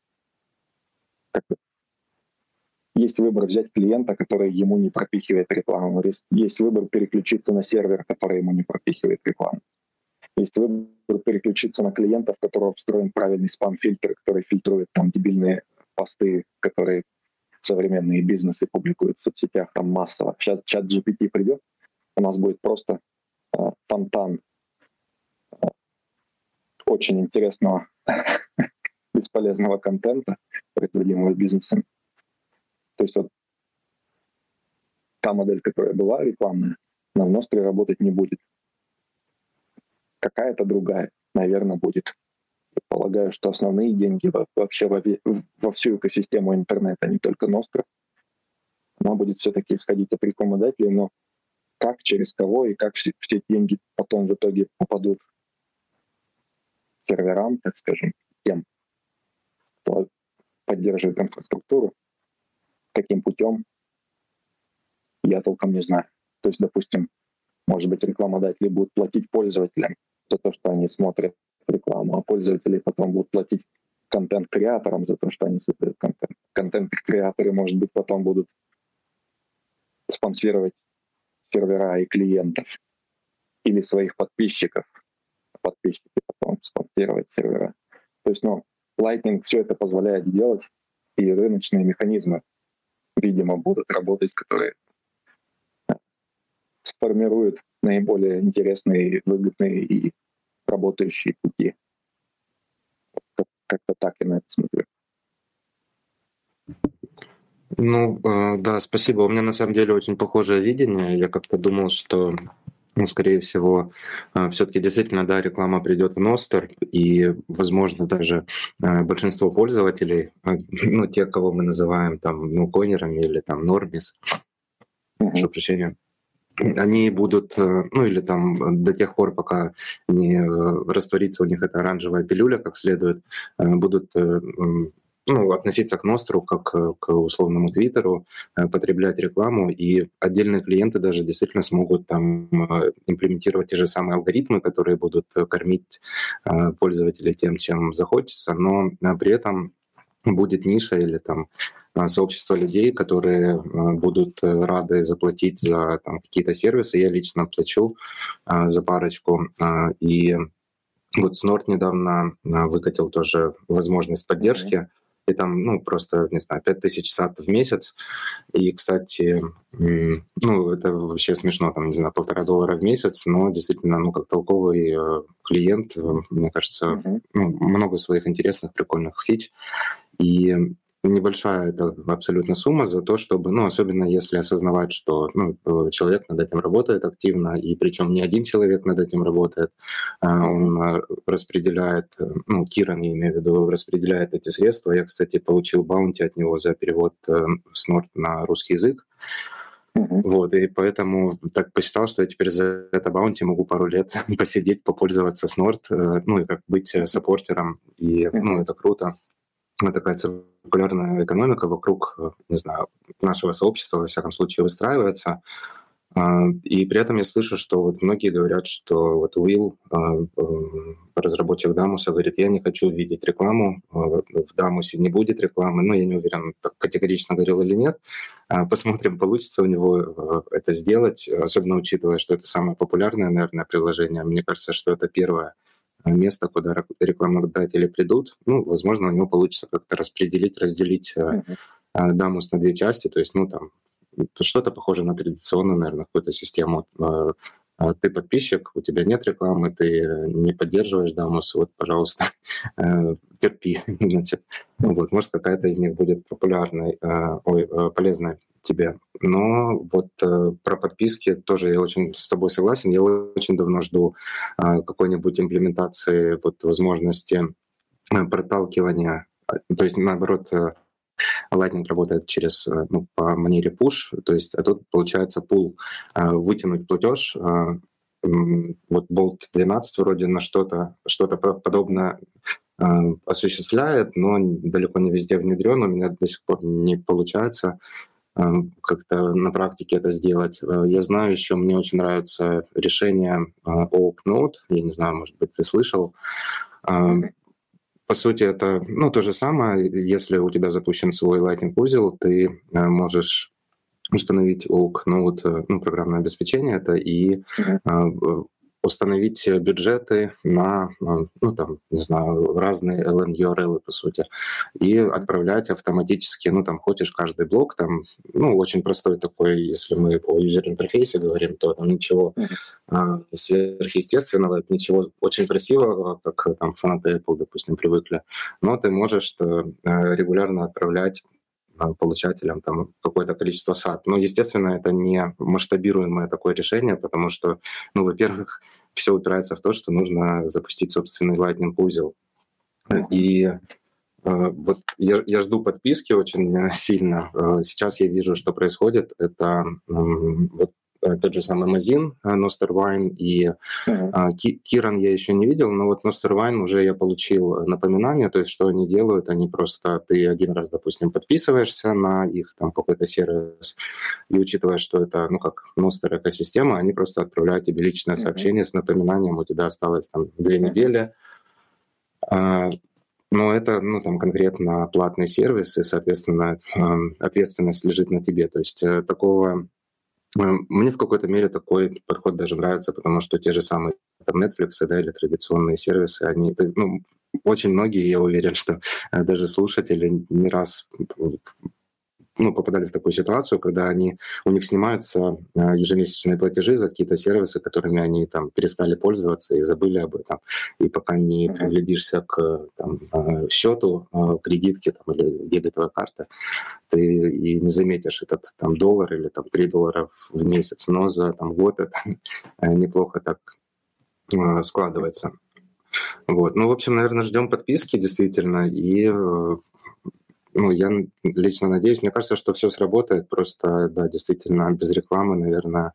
Есть выбор взять клиента, который ему не пропихивает рекламу. Есть выбор переключиться на сервер, который ему не пропихивает рекламу. Есть выбор переключиться на клиента, в которого встроен правильный спам-фильтр, который фильтрует там дебильные посты, которые современные бизнесы публикуют в соцсетях там массово. Сейчас чат GPT придет, у нас будет просто э, фонтан очень интересного, <laughs> бесполезного контента, производимого бизнесом. То есть вот та модель, которая была рекламная, на Ностре работать не будет. Какая-то другая, наверное, будет. Полагаю, что основные деньги вообще во, во всю экосистему интернета, не только Ностра, она будет все-таки исходить от рекламодателей, но как, через кого и как все, все деньги потом в итоге попадут серверам, так скажем, тем, кто поддерживает инфраструктуру, каким путем, я толком не знаю. То есть, допустим, может быть, рекламодатели будут платить пользователям за то, что они смотрят рекламу, а пользователи потом будут платить контент-креаторам за то, что они создают контент. Контент-креаторы, может быть, потом будут спонсировать сервера и клиентов или своих подписчиков. Подписчики потом спонсировать сервера. То есть, ну, Lightning все это позволяет сделать, и рыночные механизмы, видимо, будут работать, которые сформируют наиболее интересные, выгодные и работающие пути. Как-то так я на это смотрю. Ну, э, да, спасибо. У меня на самом деле очень похожее видение. Я как-то думал, что ну, скорее всего, э, все-таки действительно, да, реклама придет в Ностер, и, возможно, даже э, большинство пользователей, ну, те, кого мы называем там, ну, койнерами или там нормис, прошу прощения, они будут, э, ну или там до тех пор, пока не э, растворится у них эта оранжевая пилюля как следует, э, будут ну, относиться к Ностру как к условному Твиттеру, потреблять рекламу, и отдельные клиенты даже действительно смогут там имплементировать те же самые алгоритмы, которые будут кормить пользователей тем, чем захочется, но при этом будет ниша или там а, сообщество людей, которые а, будут э, рады заплатить за там, какие-то сервисы. Я лично плачу а, за парочку. И вот Снорт недавно выкатил тоже возможность поддержки. И там, ну, просто, не знаю, 5000 сат в месяц. И, кстати, ну, это вообще смешно, там, не знаю, полтора доллара в месяц, но действительно, ну, как толковый э, клиент, э, мне кажется, ну, много своих интересных, прикольных фич. И небольшая это абсолютно сумма за то, чтобы, ну, особенно если осознавать, что ну, человек над этим работает активно, и причем не один человек над этим работает, а он а, распределяет, ну, Киран, я имею в виду, распределяет эти средства. Я, кстати, получил баунти от него за перевод э, с Норд на русский язык. Uh-huh. Вот, и поэтому так посчитал, что я теперь за это баунти могу пару лет <laughs> посидеть, попользоваться с Норд, э, ну и как быть э, саппортером, и, uh-huh. ну, это круто такая циркулярная экономика вокруг, э, не знаю, нашего сообщества, во всяком случае, выстраивается. А, и при этом я слышу, что вот многие говорят, что вот Уилл, а, э, разработчик Дамуса, говорит, я не хочу видеть рекламу, а, в Дамусе не будет рекламы. Ну, я не уверен, так категорично говорил или нет. Посмотрим, получится у него э, это сделать, особенно учитывая, что это самое популярное, наверное, приложение. Мне кажется, что это первое место, куда рекламодатели придут, ну, возможно, у него получится как-то распределить, разделить uh-huh. Дамус на две части, то есть, ну, там, что-то похоже на традиционную, наверное, какую-то систему. Э, а ты подписчик, у тебя нет рекламы, ты не поддерживаешь Дамус, вот, пожалуйста, <laughs> э, терпи, <laughs> значит. Вот, может, какая-то из них будет популярной, э, ой, э, полезной тебе. Но вот про подписки тоже я очень с тобой согласен. Я очень давно жду какой-нибудь имплементации вот возможности проталкивания, то есть, наоборот, Lightning работает через, э, ну, по манере push, то есть а тут получается пул, э, вытянуть платеж, э, вот Bolt 12 вроде на что-то что подобное осуществляет, но далеко не везде внедрен, у меня до сих пор не получается как-то на практике это сделать. Я знаю еще, мне очень нравится решение OakNote, я не знаю, может быть, ты слышал, по сути, это ну, то же самое. Если у тебя запущен свой Lightning узел, ты э, можешь установить OAK, ну вот, э, ну, программное обеспечение это, и mm-hmm установить бюджеты на, ну, там, не знаю, разные LN URL, по сути, и отправлять автоматически, ну, там, хочешь каждый блок, там, ну, очень простой такой, если мы о юзер-интерфейсе говорим, то там ничего а, сверхъестественного, ничего очень красивого, как там фанаты Apple, допустим, привыкли, но ты можешь э, регулярно отправлять получателям там какое-то количество сад. Но, естественно, это не масштабируемое такое решение, потому что, ну, во-первых, все упирается в то, что нужно запустить собственный Lightning узел. И э, вот я, я жду подписки очень сильно. Э, сейчас я вижу, что происходит. Это вот Э, тот же самый Мазин, э, Ностервайн и uh-huh. Киран я еще не видел, но вот Ностервайн уже я получил напоминание, то есть что они делают, они просто, ты один раз, допустим, подписываешься на их там какой-то сервис, и учитывая, что это, ну как, Ностер экосистема, они просто отправляют тебе личное uh-huh. сообщение с напоминанием, у тебя осталось там две uh-huh. недели, но это, ну, там, конкретно платный сервис, и, соответственно, ответственность лежит на тебе. То есть э, такого Эм, мне в какой-то мере такой подход даже нравится, потому что те же самые там Netflix да, или традиционные сервисы, они, ну, очень многие, я уверен, что э, даже слушатели не раз ну, попадали в такую ситуацию, когда они, у них снимаются э, ежемесячные платежи за какие-то сервисы, которыми они там перестали пользоваться и забыли об этом. И пока не приглядишься к там, э, счету, э, кредитке там, или дебетовой карты, ты и не заметишь этот там доллар или там 3 доллара в месяц, но за там, год это <laughs> неплохо так складывается. Вот. Ну, в общем, наверное, ждем подписки действительно и ну, я лично надеюсь, мне кажется, что все сработает, просто, да, действительно, без рекламы, наверное,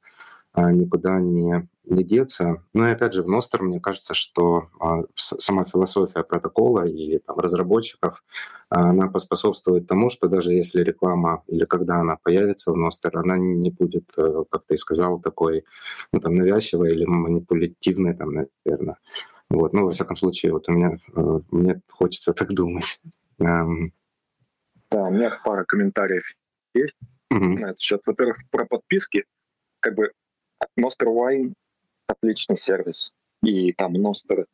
а, никуда не, не деться. Ну и опять же, в Ностер, мне кажется, что а, сама философия протокола и там, разработчиков, она поспособствует тому, что даже если реклама или когда она появится в Ностер, она не будет, э, как ты сказал, такой ну, там, навязчивой или манипулятивной, там, наверное. Вот. Ну, во всяком случае, вот у меня, э, мне хочется <laughs> так думать. Да, у меня пара комментариев есть угу. на этот счет. Во-первых, про подписки. Как бы Nostr Wine отличный сервис. И там Nostr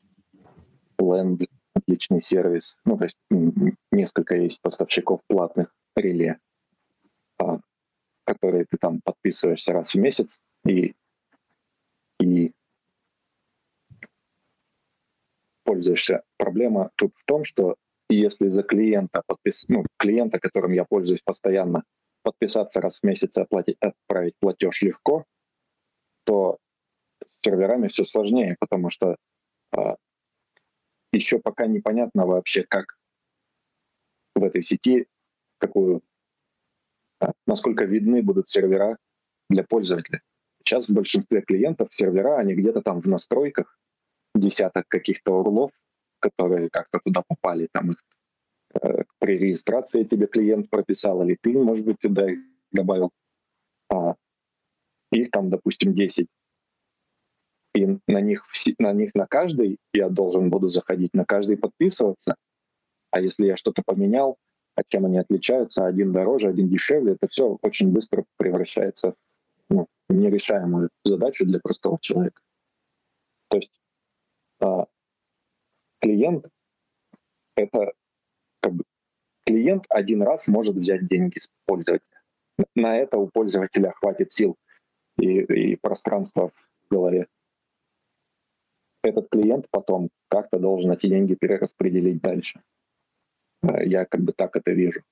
Land отличный сервис. Ну, то есть несколько есть поставщиков платных реле, а, которые ты там подписываешься раз в месяц, и, и пользуешься. Проблема тут в том, что если за клиента подпис... ну, клиента, которым я пользуюсь постоянно, подписаться раз в месяц и оплатить, отправить платеж легко, то с серверами все сложнее, потому что а, еще пока непонятно вообще, как в этой сети, какую, а, насколько видны будут сервера для пользователя. Сейчас в большинстве клиентов сервера, они где-то там в настройках, десяток каких-то урлов, которые как-то туда попали, там их э, при регистрации тебе клиент прописал, или ты, может быть, туда их добавил. А, их там, допустим, 10. И на них, на них на каждый я должен буду заходить, на каждый подписываться. А если я что-то поменял, а чем они отличаются, один дороже, один дешевле, это все очень быстро превращается ну, нерешаемую задачу для простого человека. То есть а, клиент — это как бы клиент один раз может взять деньги с пользователя. На это у пользователя хватит сил и, и пространства в голове. Этот клиент потом как-то должен эти деньги перераспределить дальше. А, я как бы так это вижу.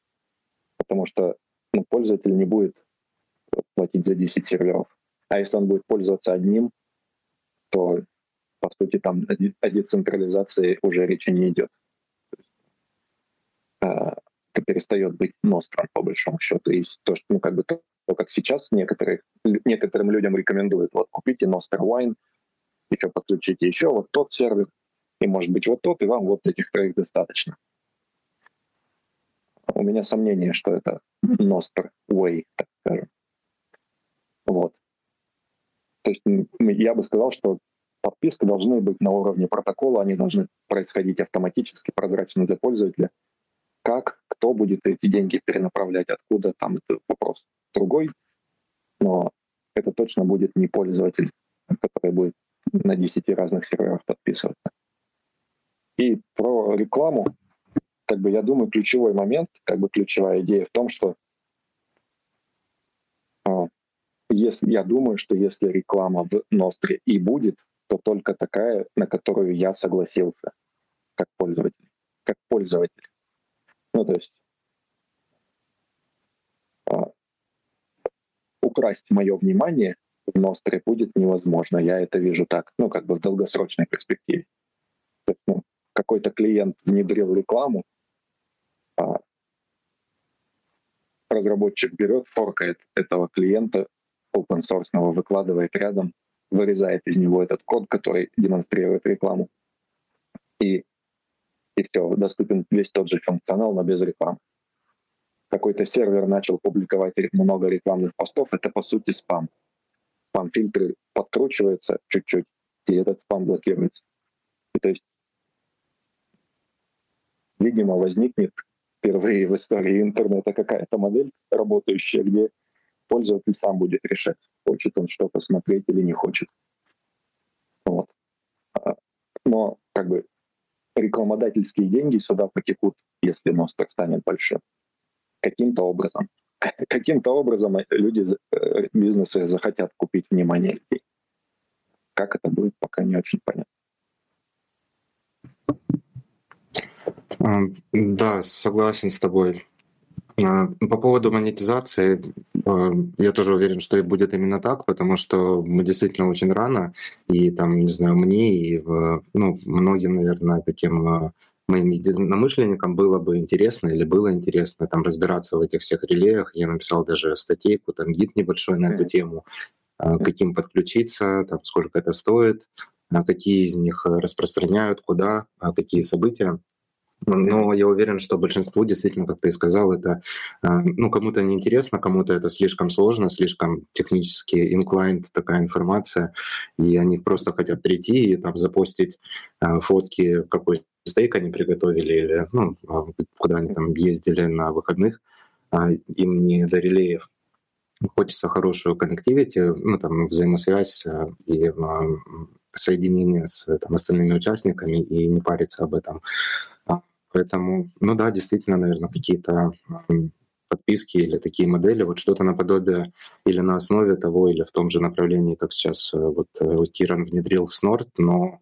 Потому что ну, пользователь не будет платить за 10 серверов. А если он будет пользоваться одним, то по сути, там о децентрализации уже речи не идет. Это перестает быть ностром, по большому счету. И то, что, ну, как бы то, как сейчас некоторые, некоторым людям рекомендуют, вот, купите Nostr Wine, еще подключите еще вот тот сервер, и может быть вот тот, и вам вот этих троих достаточно. У меня сомнение, что это Nostr Way, так скажем. Вот. То есть я бы сказал, что подписки должны быть на уровне протокола, они должны происходить автоматически, прозрачно для пользователя. Как, кто будет эти деньги перенаправлять, откуда, там это вопрос другой. Но это точно будет не пользователь, который будет на 10 разных серверах подписываться. И про рекламу, как бы я думаю, ключевой момент, как бы ключевая идея в том, что а, если, я думаю, что если реклама в Ностре и будет, то только такая, на которую я согласился как пользователь. Как пользователь. Ну, то есть а, украсть мое внимание в Ностре будет невозможно. Я это вижу так, ну, как бы в долгосрочной перспективе. То есть, ну, какой-то клиент внедрил рекламу, а разработчик берет, форкает этого клиента open source, выкладывает рядом, вырезает из него этот код, который демонстрирует рекламу. И, и все, доступен весь тот же функционал, но без рекламы. Какой-то сервер начал публиковать много рекламных постов, это по сути спам. Спам-фильтры подкручиваются чуть-чуть, и этот спам блокируется. И то есть, видимо, возникнет впервые в истории интернета какая-то модель работающая, где пользователь сам будет решать, хочет он что-то смотреть или не хочет. Вот. А, но как бы рекламодательские деньги сюда потекут, если Ностер станет большим. Каким-то образом. <laughs> Каким-то образом люди, э, бизнесы захотят купить внимание людей. Как это будет, пока не очень понятно. Да, согласен с тобой. А, по поводу монетизации, а, я тоже уверен, что и будет именно так, потому что мы действительно очень рано, и там, не знаю, мне и ну, многим, наверное, таким а, моим единомышленникам было бы интересно или было интересно там разбираться в этих всех релеях. Я написал даже статейку, там гид небольшой на эту тему. каким подключиться, там, сколько это стоит, какие из них распространяют, куда, какие события. Но я уверен, что большинству действительно, как ты и сказал, это ну, кому-то неинтересно, кому-то это слишком сложно, слишком технически inclined такая информация, и они просто хотят прийти и там запостить фотки, какой стейк они приготовили, или ну, куда они там ездили на выходных, им не до релеев. Хочется хорошую коннективити, ну, там, взаимосвязь и соединение с там, остальными участниками и не париться об этом. Поэтому, ну да, действительно, наверное, какие-то подписки или такие модели, вот что-то наподобие или на основе того, или в том же направлении, как сейчас э, вот э, Киран внедрил в Снорт, но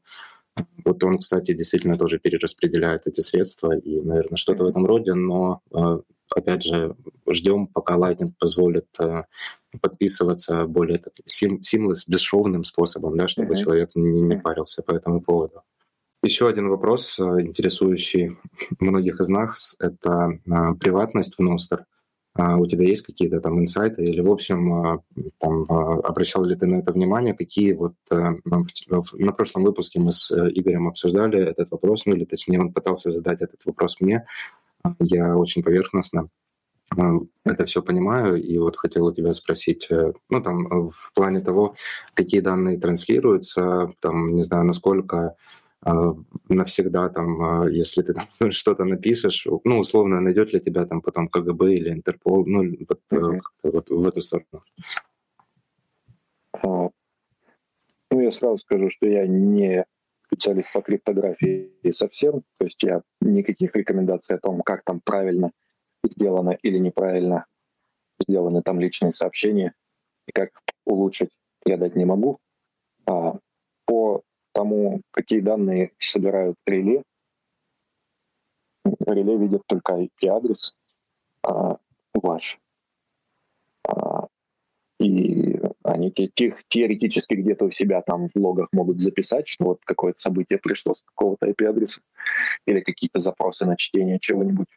вот он, кстати, действительно тоже перераспределяет эти средства и, наверное, что-то в этом роде, но э, опять же, ждем, пока Lightning позволит подписываться более seamless, бесшовным способом, да, чтобы mm-hmm. человек не, не парился по этому поводу. Еще один вопрос, э, интересующий многих из нас, это а, приватность в Ностер. А у тебя есть какие-то там инсайты или, в общем, а, там, обращал ли ты на это внимание? Какие вот э, на прошлом выпуске мы с э, Игорем обсуждали этот вопрос, ну или точнее он пытался задать этот вопрос мне. Я очень поверхностно это все понимаю, и вот хотел у тебя спросить, ну там в плане того, какие данные транслируются, там, не знаю, насколько навсегда там, а, если ты там <laughs> что-то напишешь, ну, условно, найдет ли тебя там потом КГБ или Интерпол, ну, вот, mm-hmm. вот в эту сторону. А, ну, я сразу скажу, что я не специалист по криптографии совсем, то есть я никаких рекомендаций о том, как там правильно сделано или неправильно сделаны там личные сообщения и как улучшить, я дать не могу. А по тому, какие данные собирают реле. Реле видит только IP-адрес а, ваш. А, и они те, тех, теоретически где-то у себя там в логах могут записать, что вот какое-то событие пришло с какого-то IP-адреса или какие-то запросы на чтение чего-нибудь.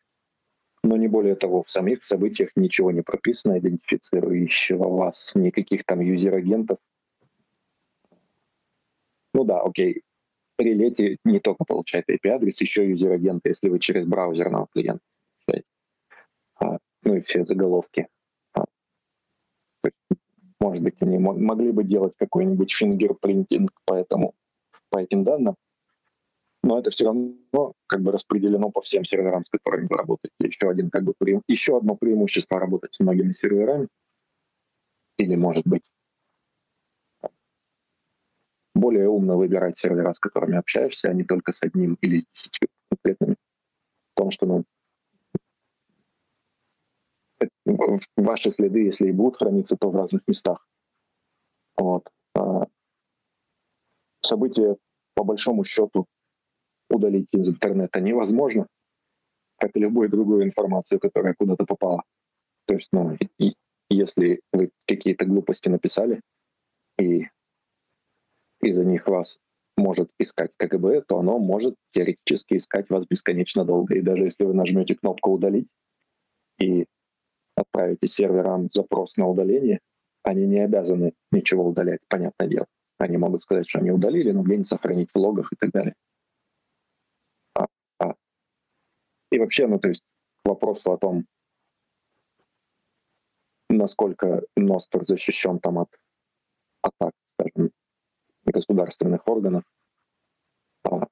Но не более того, в самих событиях ничего не прописано, идентифицирующего вас, никаких там user-agent ов, ну да, окей. Relay-то не только получает IP-адрес, еще user-agent, если вы через браузерного клиента. А, ну и все заголовки. А, может быть, они могли бы делать какой-нибудь fingerprinting по, этому, по этим данным, но это все равно как бы распределено по всем серверам, с которыми вы работаете. Еще, один, как бы, еще одно преимущество работать с многими серверами, или, может быть, более умно выбирать сервера, с которыми общаешься, а не только с одним или с десятью конкретными. В том, что ну, ваши следы, если и будут храниться, то в разных местах. Вот. А события, по большому счету, удалить из интернета невозможно, как и любую другую информацию, которая куда-то попала. То есть, ну, и, если вы какие-то глупости написали, и из-за них вас может искать КГБ, то оно может теоретически искать вас бесконечно долго. И даже если вы нажмете кнопку «Удалить» и отправите серверам запрос на удаление, они не обязаны ничего удалять, понятное дело. Они могут сказать, что они удалили, но где-нибудь сохранить в логах и так далее. А, а. И вообще, ну то есть к вопросу о том, насколько Ностер защищен там от атак, государственных органов. А,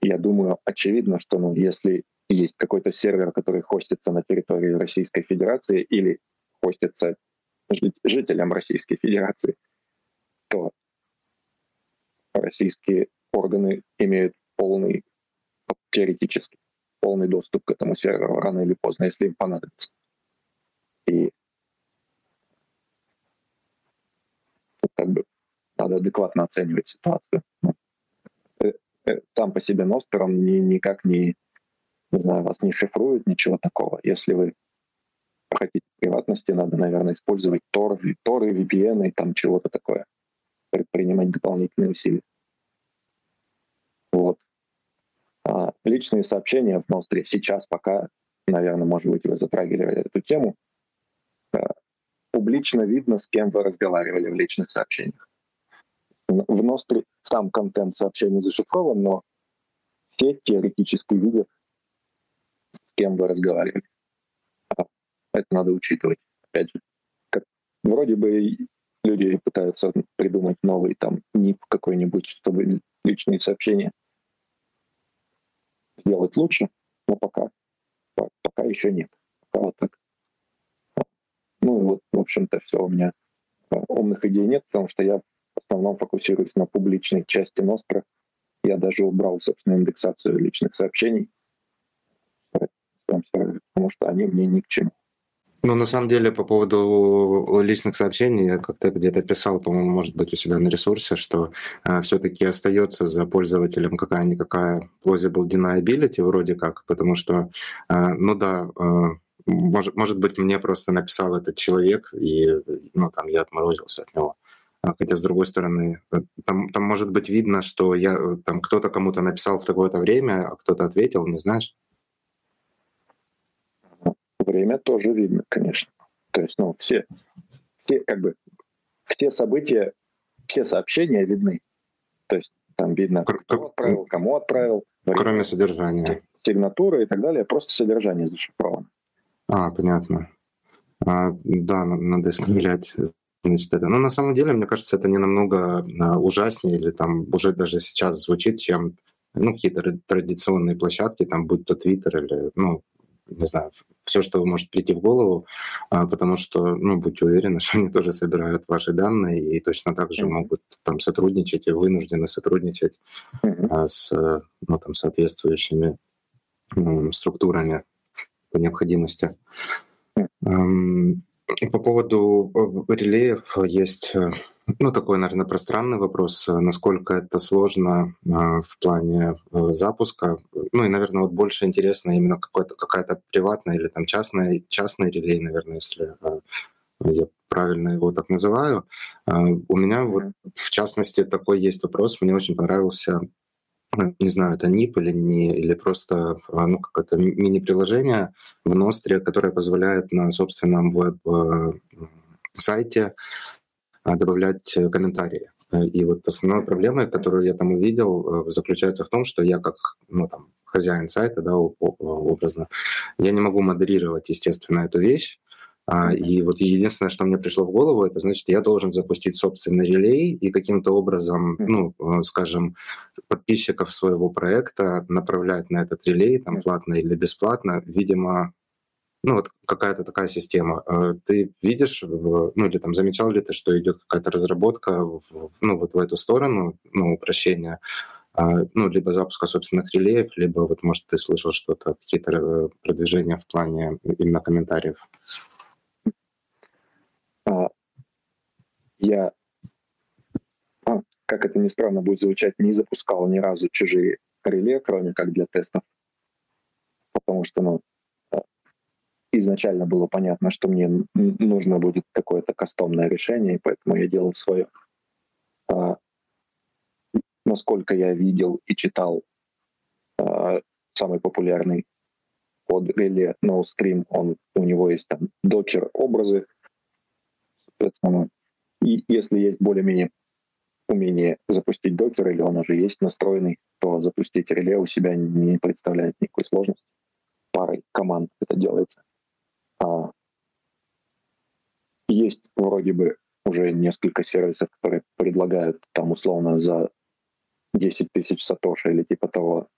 я думаю, очевидно, что ну, если есть какой-то сервер, который хостится на территории Российской Федерации или хостится жителям Российской Федерации, то российские органы имеют полный, теоретически, полный доступ к этому серверу рано или поздно, если им понадобится. И как бы надо адекватно оценивать ситуацию. Ну, э, э, сам по себе Ностером ни, никак не, не знаю, вас не шифрует, ничего такого. Если вы хотите приватности, надо, наверное, использовать Tor, Tor VPN и там чего-то такое. Предпринимать дополнительные усилия. Вот. А личные сообщения в Ностре сейчас пока, наверное, может быть, вы затрагивали эту тему. публично видно, с кем вы разговаривали в личных сообщениях. В Ностре сам контент сообщений зашифрован, но все теоретически видят, с кем вы разговаривали. А это надо учитывать. Опять же, как, вроде бы люди пытаются придумать новый там НИП какой-нибудь, чтобы личные сообщения сделать лучше, но пока, пока еще нет. Пока вот так. Ну и вот, в общем-то, все у меня а, умных идей нет, потому что я основном фокусируюсь на публичной части Ностра. Я даже убрал, собственно, индексацию личных сообщений, потому что они мне ни к чему. Ну, на самом деле, по поводу личных сообщений, я как-то где-то писал, по-моему, может быть, у себя на ресурсе, что э, все-таки остается за пользователем какая-никакая plausible deniability вроде как, потому что, э, ну да, э, может, может быть, мне просто написал этот человек, и ну, там, я отморозился от него. А хотя, с другой стороны, э, там, там может быть видно, что я, э, там кто-то кому-то написал в такое-то время, а кто-то ответил, не знаешь? время тоже видно, конечно. То есть, ну, все, все как бы, все события, все сообщения видны. То есть там видно, кто отправил, кому отправил. Кроме содержания. Сигнатуры и так далее, просто содержание зашифровано. А, понятно. А, да, надо исправлять значит, это. Но на самом деле, мне кажется, это не намного а, ужаснее или там уже даже сейчас звучит, чем ну, какие-то традиционные площадки, там, будь то Твиттер или, ну, не знаю, все, что может прийти в голову, а, потому что, ну, будьте уверены, <laughs> что они тоже собирают ваши данные и точно так же mm-hmm. могут там сотрудничать и вынуждены сотрудничать mm-hmm. с, ну, там, соответствующими структурами по необходимости. Mm-hmm. По поводу э, релеев есть э, ну, такой, наверное, пространный вопрос, насколько это сложно э, в плане запуска. Ну и, наверное, вот больше интересно именно какая-то приватная или там частная, частный релей, наверное, если я правильно его так называю. У меня вот в частности такой есть вопрос. Мне очень понравился не знаю, это НИП или не, или просто а, ну, какое-то мини-приложение в Ностре, которое позволяет на собственном веб-сайте а, добавлять комментарии. И вот основной проблемой, которую я там увидел, э, заключается в том, что я как ну, там, хозяин сайта, да, образно, я не могу модерировать, естественно, эту вещь, и вот единственное, что мне пришло в голову, это значит, я должен запустить собственный релей и каким-то образом, ну, э, скажем, подписчиков своего проекта направлять на этот релей, там, платно или бесплатно, видимо, ну, вот какая-то такая система. Э, ты видишь, ну, или там замечал ли ты, что идет какая-то разработка, в, ну, вот в эту сторону, ну, упрощения, а, ну, либо запуска собственных релеев, либо вот, может, ты слышал что-то, какие-то э, продвижения в плане именно комментариев? А, я, а, как это ни странно будет звучать, не запускал ни разу чужие реле, кроме как для тестов. Потому что, ну, а, изначально было понятно, что мне нужно будет какое-то кастомное решение, и поэтому я делал свое. А, насколько я видел и читал, а, самый популярный под реле NoStream, он, у него есть там докер образы, Соответственно, и если есть более-менее умение запустить докер, или он уже есть настроенный, то запустить реле у себя не представляет никакой сложности. Парой команд это делается. А есть вроде бы уже несколько сервисов, которые предлагают там условно за 10 тысяч сатоши или типа того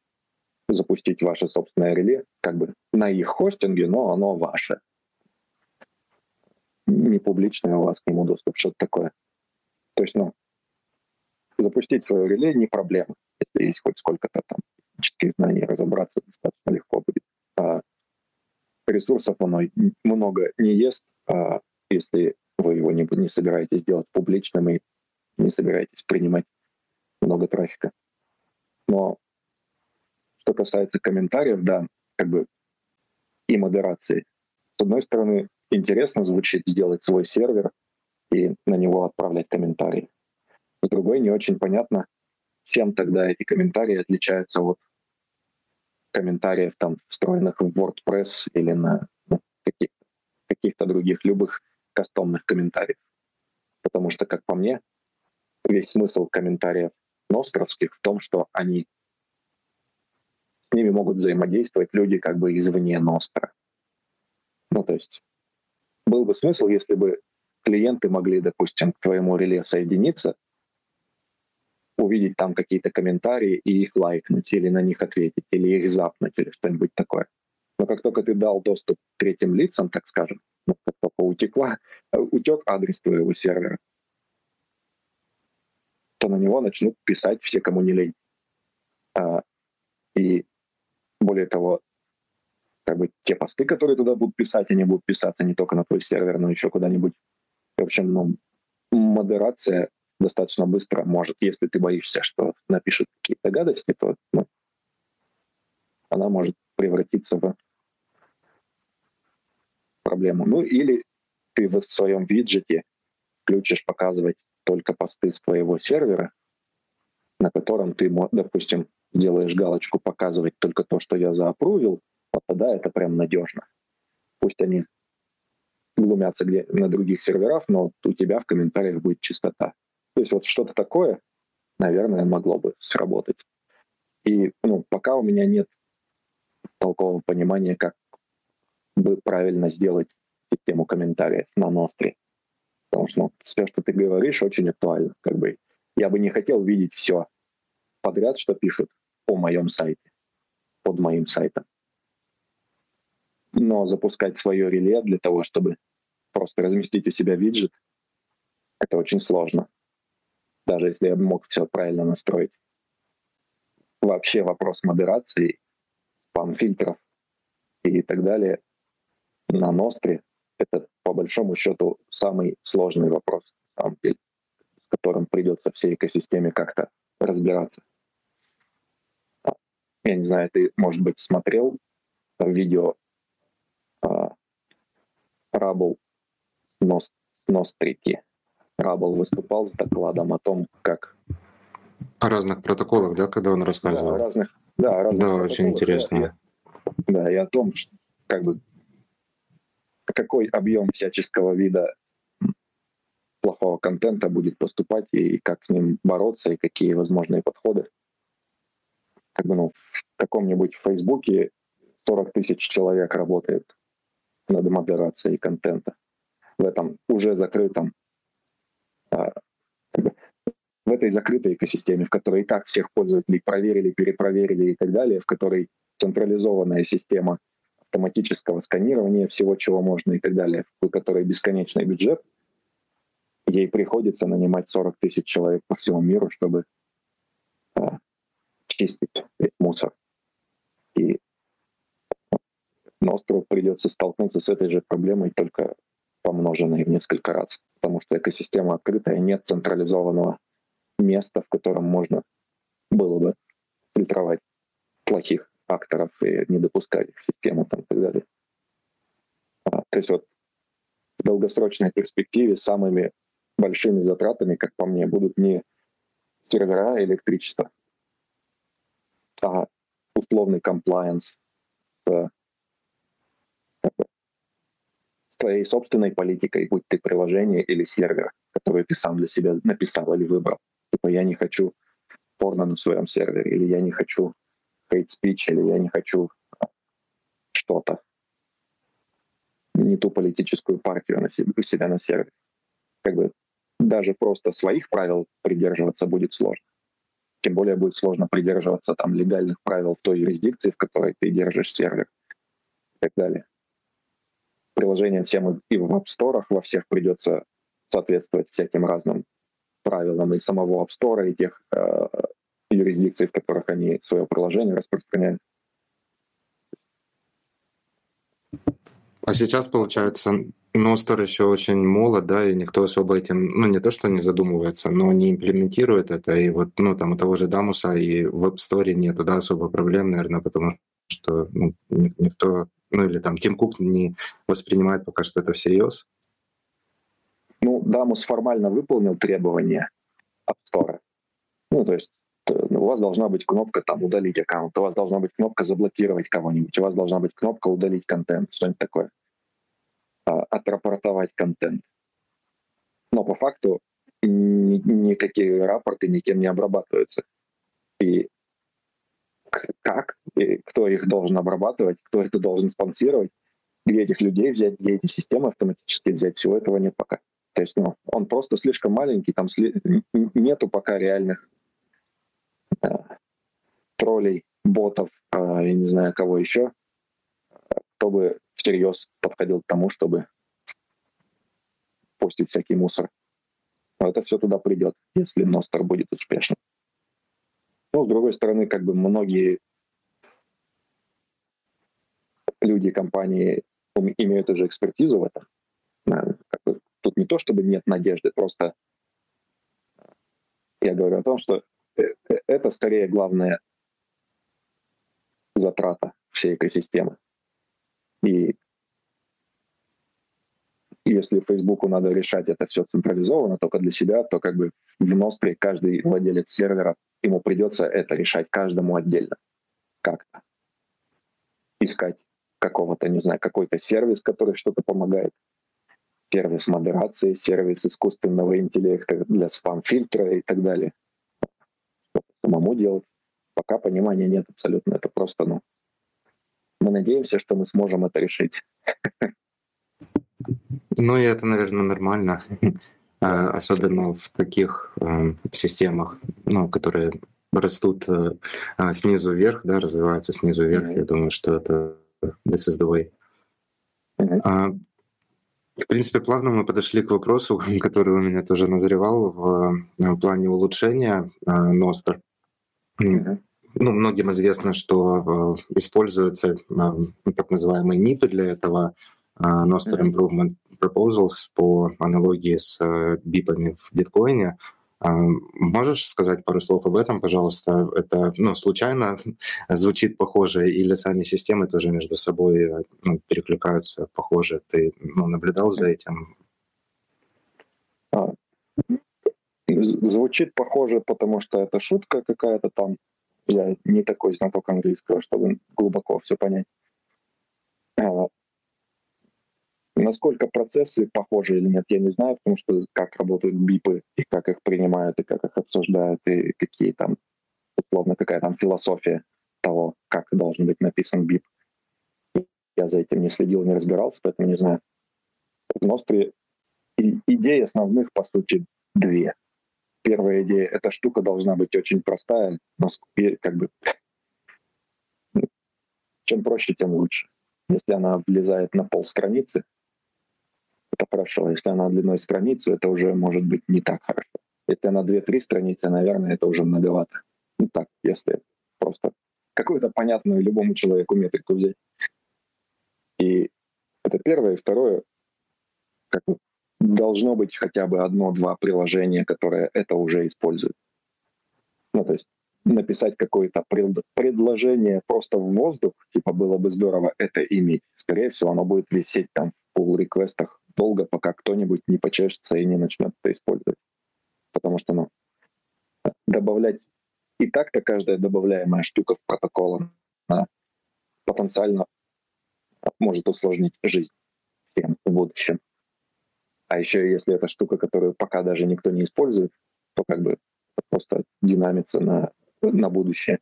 запустить ваше собственное реле, как бы на их хостинге, но оно ваше не публичное, у вас к нему доступ, что-то такое. То есть, ну, запустить свое реле не проблема, если есть хоть сколько-то там технических знаний, разобраться достаточно легко будет. А ресурсов оно много не ест, а если вы его не, не собираетесь делать публичным и не собираетесь принимать много трафика. Но что касается комментариев, да, как бы и модерации. С одной стороны, интересно звучит сделать свой сервер и на него отправлять комментарии. С другой, не очень понятно, чем тогда эти комментарии отличаются от комментариев, там, встроенных в WordPress или на ну, каких-то, каких-то других любых кастомных комментариев. Потому что, как по мне, весь смысл комментариев ностровских в том, что они с ними могут взаимодействовать люди как бы извне Ностра. Ну, то есть был бы смысл, если бы клиенты могли, допустим, к твоему реле соединиться, увидеть там какие-то комментарии и их лайкнуть, или на них ответить, или их запнуть, или что-нибудь такое. Но как только ты дал доступ третьим лицам, так скажем, ну, как только утекла, утек адрес твоего сервера, то на него начнут писать все, кому не лень. А, и более того, как бы те посты, которые туда будут писать, они будут писаться не только на твой сервер, но еще куда-нибудь. В общем, ну, модерация достаточно быстро может, если ты боишься, что напишут какие-то гадости, то ну, она может превратиться в проблему. Ну или ты в своем виджете включишь показывать только посты с твоего сервера, на котором ты, допустим, делаешь галочку «Показывать только то, что я заапрувил», вот тогда это прям надежно. Пусть они глумятся где на других серверах, но у тебя в комментариях будет чистота. То есть вот что-то такое, наверное, могло бы сработать. И ну, пока у меня нет толкового понимания, как бы правильно сделать систему комментариев на Ностре. Потому что ну, все, что ты говоришь, очень актуально. Как бы я бы не хотел видеть все подряд, что пишут о моем сайте, под моим сайтом. Но запускать свое реле для того, чтобы просто разместить у себя виджет, это очень сложно. Даже если я мог все правильно настроить. Вообще вопрос модерации, спам-фильтров и так далее на Ностре — это по большому счету самый сложный вопрос, самом деле, с которым придется всей экосистеме как-то разбираться. Я не знаю, ты, может быть, смотрел видео а, Рабл Ност, Нострики. Рабл выступал с докладом о том, как... О разных протоколах, да, когда он рассказывал? Да, разных, да, разных да очень интересно. Да, и о том, что, как бы, какой объем всяческого вида плохого контента будет поступать и как с ним бороться, и какие возможные подходы как бы, ну, в каком-нибудь Фейсбуке 40 тысяч человек работает над модерацией контента. В этом уже закрытом, а, в этой закрытой экосистеме, в которой и так всех пользователей проверили, перепроверили и так далее, в которой централизованная система автоматического сканирования всего, чего можно и так далее, у которой бесконечный бюджет, ей приходится нанимать 40 тысяч человек по всему миру, чтобы а, чистить мусор. И Ностру придется столкнуться с этой же проблемой, только помноженной в несколько раз, потому что экосистема открытая, нет централизованного места, в котором можно было бы фильтровать плохих акторов и не допускать их в систему там, и так далее. А, то есть вот в долгосрочной перспективе самыми большими затратами, как по мне, будут не сервера электричество, а, условный комплайенс с твоей собственной политикой, будь ты приложение или сервер, который ты сам для себя написал или выбрал. Типа я не хочу порно на своем сервере, или я не хочу hate speech, или я не хочу а, что-то, не ту политическую партию на себе, у себя на сервере. Как бы даже просто своих правил придерживаться будет сложно. Тем более будет сложно придерживаться там легальных правил в той юрисдикции, в которой ты держишь сервер и так далее. Приложениям всем и в App Store во всех придется соответствовать всяким разным правилам и самого App Store, и тех э, юрисдикций, в которых они свое приложение распространяют. А сейчас, получается, Ностер еще очень молод, да, и никто особо этим, ну, не то, что не задумывается, но не имплементирует это. И вот, ну, там у того же Дамуса и в App Store нету, да, особо проблем, наверное, потому что ну, никто, ну, или там Тим Кук не воспринимает пока что это всерьез. Ну, Дамус формально выполнил требования Store. Ну, то есть э, у вас должна быть кнопка там удалить аккаунт, у вас должна быть кнопка заблокировать кого-нибудь, у вас должна быть кнопка удалить контент, что-нибудь такое. а, отрапортовать контент. Но по факту ни, никакие рапорты никем не обрабатываются. И как, и кто их должен обрабатывать, кто это должен спонсировать, где этих людей взять, где эти системы автоматически взять, всего этого нет пока. То есть ну, он просто слишком маленький, там сли... нету пока реальных э, троллей, ботов, э, я не знаю кого еще, кто бы всерьез подходил к тому, чтобы постить всякий мусор. Но это все туда придет, если Ностер будет успешным. Но, с другой стороны, как бы многие люди компании имеют уже экспертизу в этом. Как бы, тут не то, чтобы нет надежды, просто я говорю о том, что э, э, это скорее главная затрата всей экосистемы. И если Фейсбуку надо решать это все централизованно только для себя, то как бы в Ностре каждый владелец сервера, ему придется это решать каждому отдельно. Как-то. Искать какого-то, не знаю, какой-то сервис, который что-то помогает. Сервис модерации, сервис искусственного интеллекта для спам-фильтра и так далее. Что-то самому делать. Пока понимания нет абсолютно. Это просто, ну, мы надеемся, что мы сможем это решить. Ну и это, наверное, нормально, особенно в таких э, системах, ну, которые растут э, а, снизу вверх, да, развиваются снизу вверх. Я думаю, что это this is the way. А, в принципе, плавно мы подошли к вопросу, <laughs> который у меня тоже назревал в, в плане улучшения Ностер. Mm-hmm. Ну, многим известно, что э, используются э, так называемые НИПы для этого, э, Noster Improvement Proposals по аналогии с э, бипами в биткоине. Э, можешь сказать пару слов об этом, пожалуйста? Это ну, случайно <laughs> звучит похоже или сами системы тоже между собой э, ну, перекликаются похоже? Ты ну, наблюдал за этим? А, звучит похоже, потому что это шутка какая-то там я не такой знаток английского, чтобы глубоко все понять. Насколько процессы похожи или нет, я не знаю, потому что как работают бипы, и как их принимают, и как их обсуждают, и какие там, условно, какая там философия того, как должен быть написан бип. Я за этим не следил, не разбирался, поэтому не знаю. В Ностре идеи основных, по сути, две — первая идея, эта штука должна быть очень простая, но как бы <laughs> чем проще, тем лучше. Если она влезает на пол страницы, это хорошо. Если она длиной страницу, это уже может быть не так хорошо. Если она 2-3 страницы, наверное, это уже многовато. Ну так, если просто какую-то понятную любому человеку метрику взять. И это первое. И второе, как бы должно быть хотя бы одно-два приложения, которые это уже используют. Ну, то есть написать какое-то пред, предложение просто в воздух, типа было бы здорово это иметь. Скорее всего, оно будет висеть там в pull реквестах долго, пока кто-нибудь не почешется и не начнет это использовать. Потому что, ну, добавлять и так-то каждая добавляемая штука в протокол она потенциально может усложнить жизнь всем в будущем. А еще если это штука, которую пока даже никто не использует, то как бы просто динамится на, на будущее.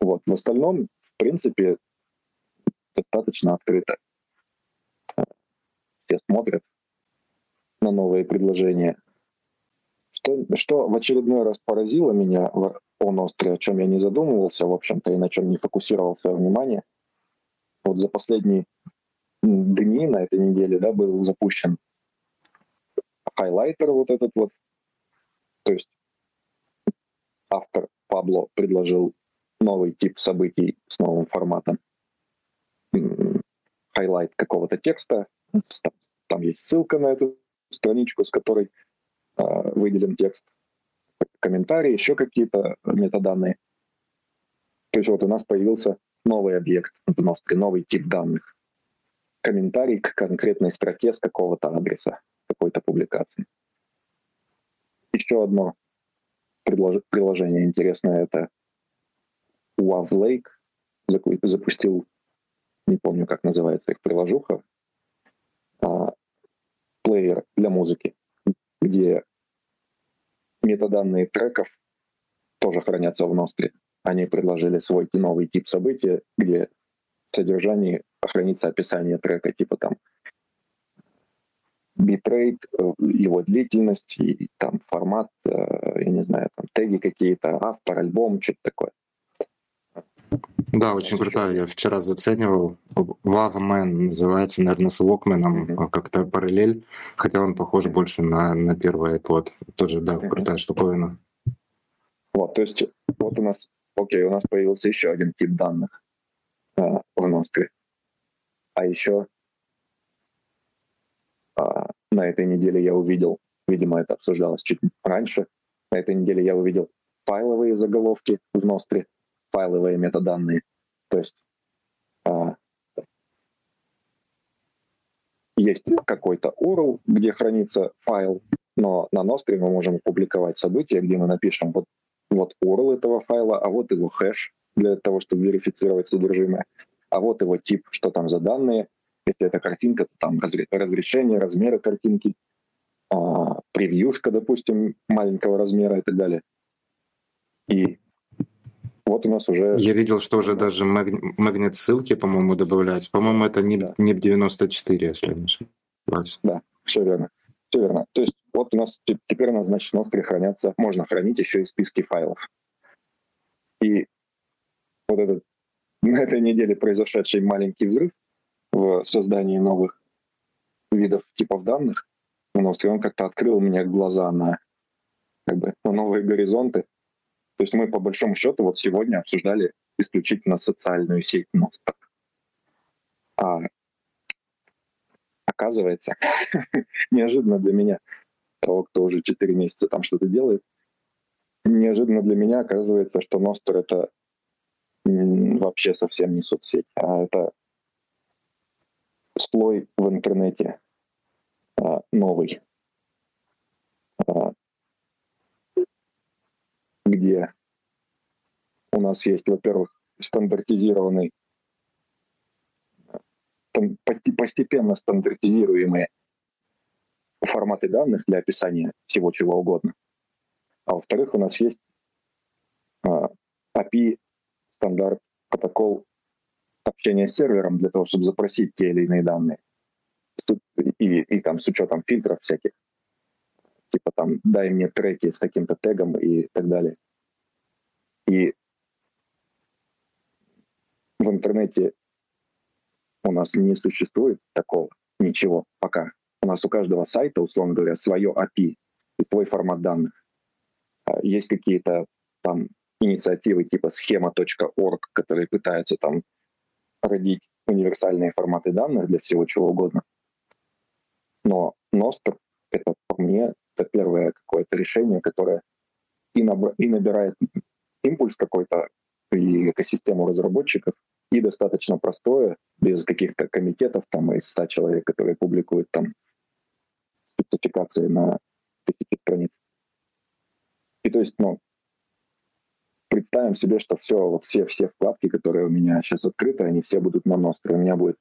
Вот. В остальном, в принципе, достаточно открыто. Все смотрят на новые предложения. Что, что в очередной раз поразило меня в Оностре, о чем я не задумывался, в общем-то, и на чем не фокусировал свое внимание, вот за последние дни на этой неделе да, был запущен highlighter вот этот вот. То есть автор Пабло предложил новый тип событий с новым форматом. Highlight какого-то текста. Там, там есть ссылка на эту страничку, с которой э, выделен текст, комментарии, еще какие-то метаданные. То есть вот у нас появился новый объект в Ностре, новый тип данных комментарий к конкретной строке с какого-то адреса какой-то публикации. Еще одно приложение интересное — это WavLake запустил, не помню, как называется их приложуха, а, плеер для музыки, где метаданные треков тоже хранятся в Ностре. Они предложили свой новый тип события, где в содержании хранится описание трека, типа там битрейт, э, его длительность, и там формат, э, я не знаю, там теги какие-то, автор, альбом, что-то такое. Да, очень крутая. Я вчера заценивал. Wavman называется, наверное, с Walkman mm-hmm. как-то параллель, хотя он похож больше на, на первый iPod. Тоже, да, mm-hmm. крутая штуковина. Вот, то есть вот у нас, окей, у нас появился еще один тип данных э, в Ностре. А еще э, на этой неделе я увидел, видимо, это обсуждалось чуть раньше, на этой неделе я увидел файловые заголовки в Ностре, файловые метаданные. То есть а, есть какой-то URL, где хранится файл, но на Ностре мы можем публиковать события, где мы напишем вот, вот URL этого файла, а вот его хэш для того, чтобы верифицировать содержимое, а вот его тип, что там за данные. Если это картинка, то там разрешение, размеры картинки, а, превьюшка, допустим, маленького размера и так далее. И вот у нас уже... Я видел, что уже даже магнит ссылки, по-моему, добавляются. По-моему, это не, да. не 94, если не ошибаюсь. Да, все верно. Все верно. То есть вот у нас теперь у нас, значит, в Ностре хранятся, можно хранить еще и списки файлов. И вот этот <laughs> на этой неделе произошедший маленький взрыв в создании новых видов типов данных Ностре, он как-то открыл мне глаза на, как бы, на новые горизонты, то есть мы по большому счету вот сегодня обсуждали исключительно социальную сеть Ностер. А оказывается, <laughs> неожиданно для меня, того, кто уже 4 месяца там что-то делает, неожиданно для меня оказывается, что Ностер — это вообще совсем не соцсеть, а это слой в интернете а, новый, а, где у нас есть, во-первых, стандартизированный, постепенно стандартизируемые форматы данных для описания всего чего угодно. А во-вторых, у нас есть API, а, стандарт, протокол общения с сервером для того, чтобы запросить те или иные данные. И, и там с учетом фильтров всяких типа там дай мне треки с таким-то тегом и так далее. И в интернете у нас не существует такого ничего пока. У нас у каждого сайта, условно говоря, свое API и свой формат данных. А есть какие-то там инициативы типа схема.org, которые пытаются там родить универсальные форматы данных для всего чего угодно. Но Nostr — это по мне это первое какое-то решение, которое и, наб- и набирает импульс какой-то и экосистему разработчиков, и достаточно простое, без каких-то комитетов там из 100 человек, которые публикуют там спецификации на тысячи страниц. И то есть, ну, представим себе, что все, вот все, все вкладки, которые у меня сейчас открыты, они все будут на Ностре. У меня будет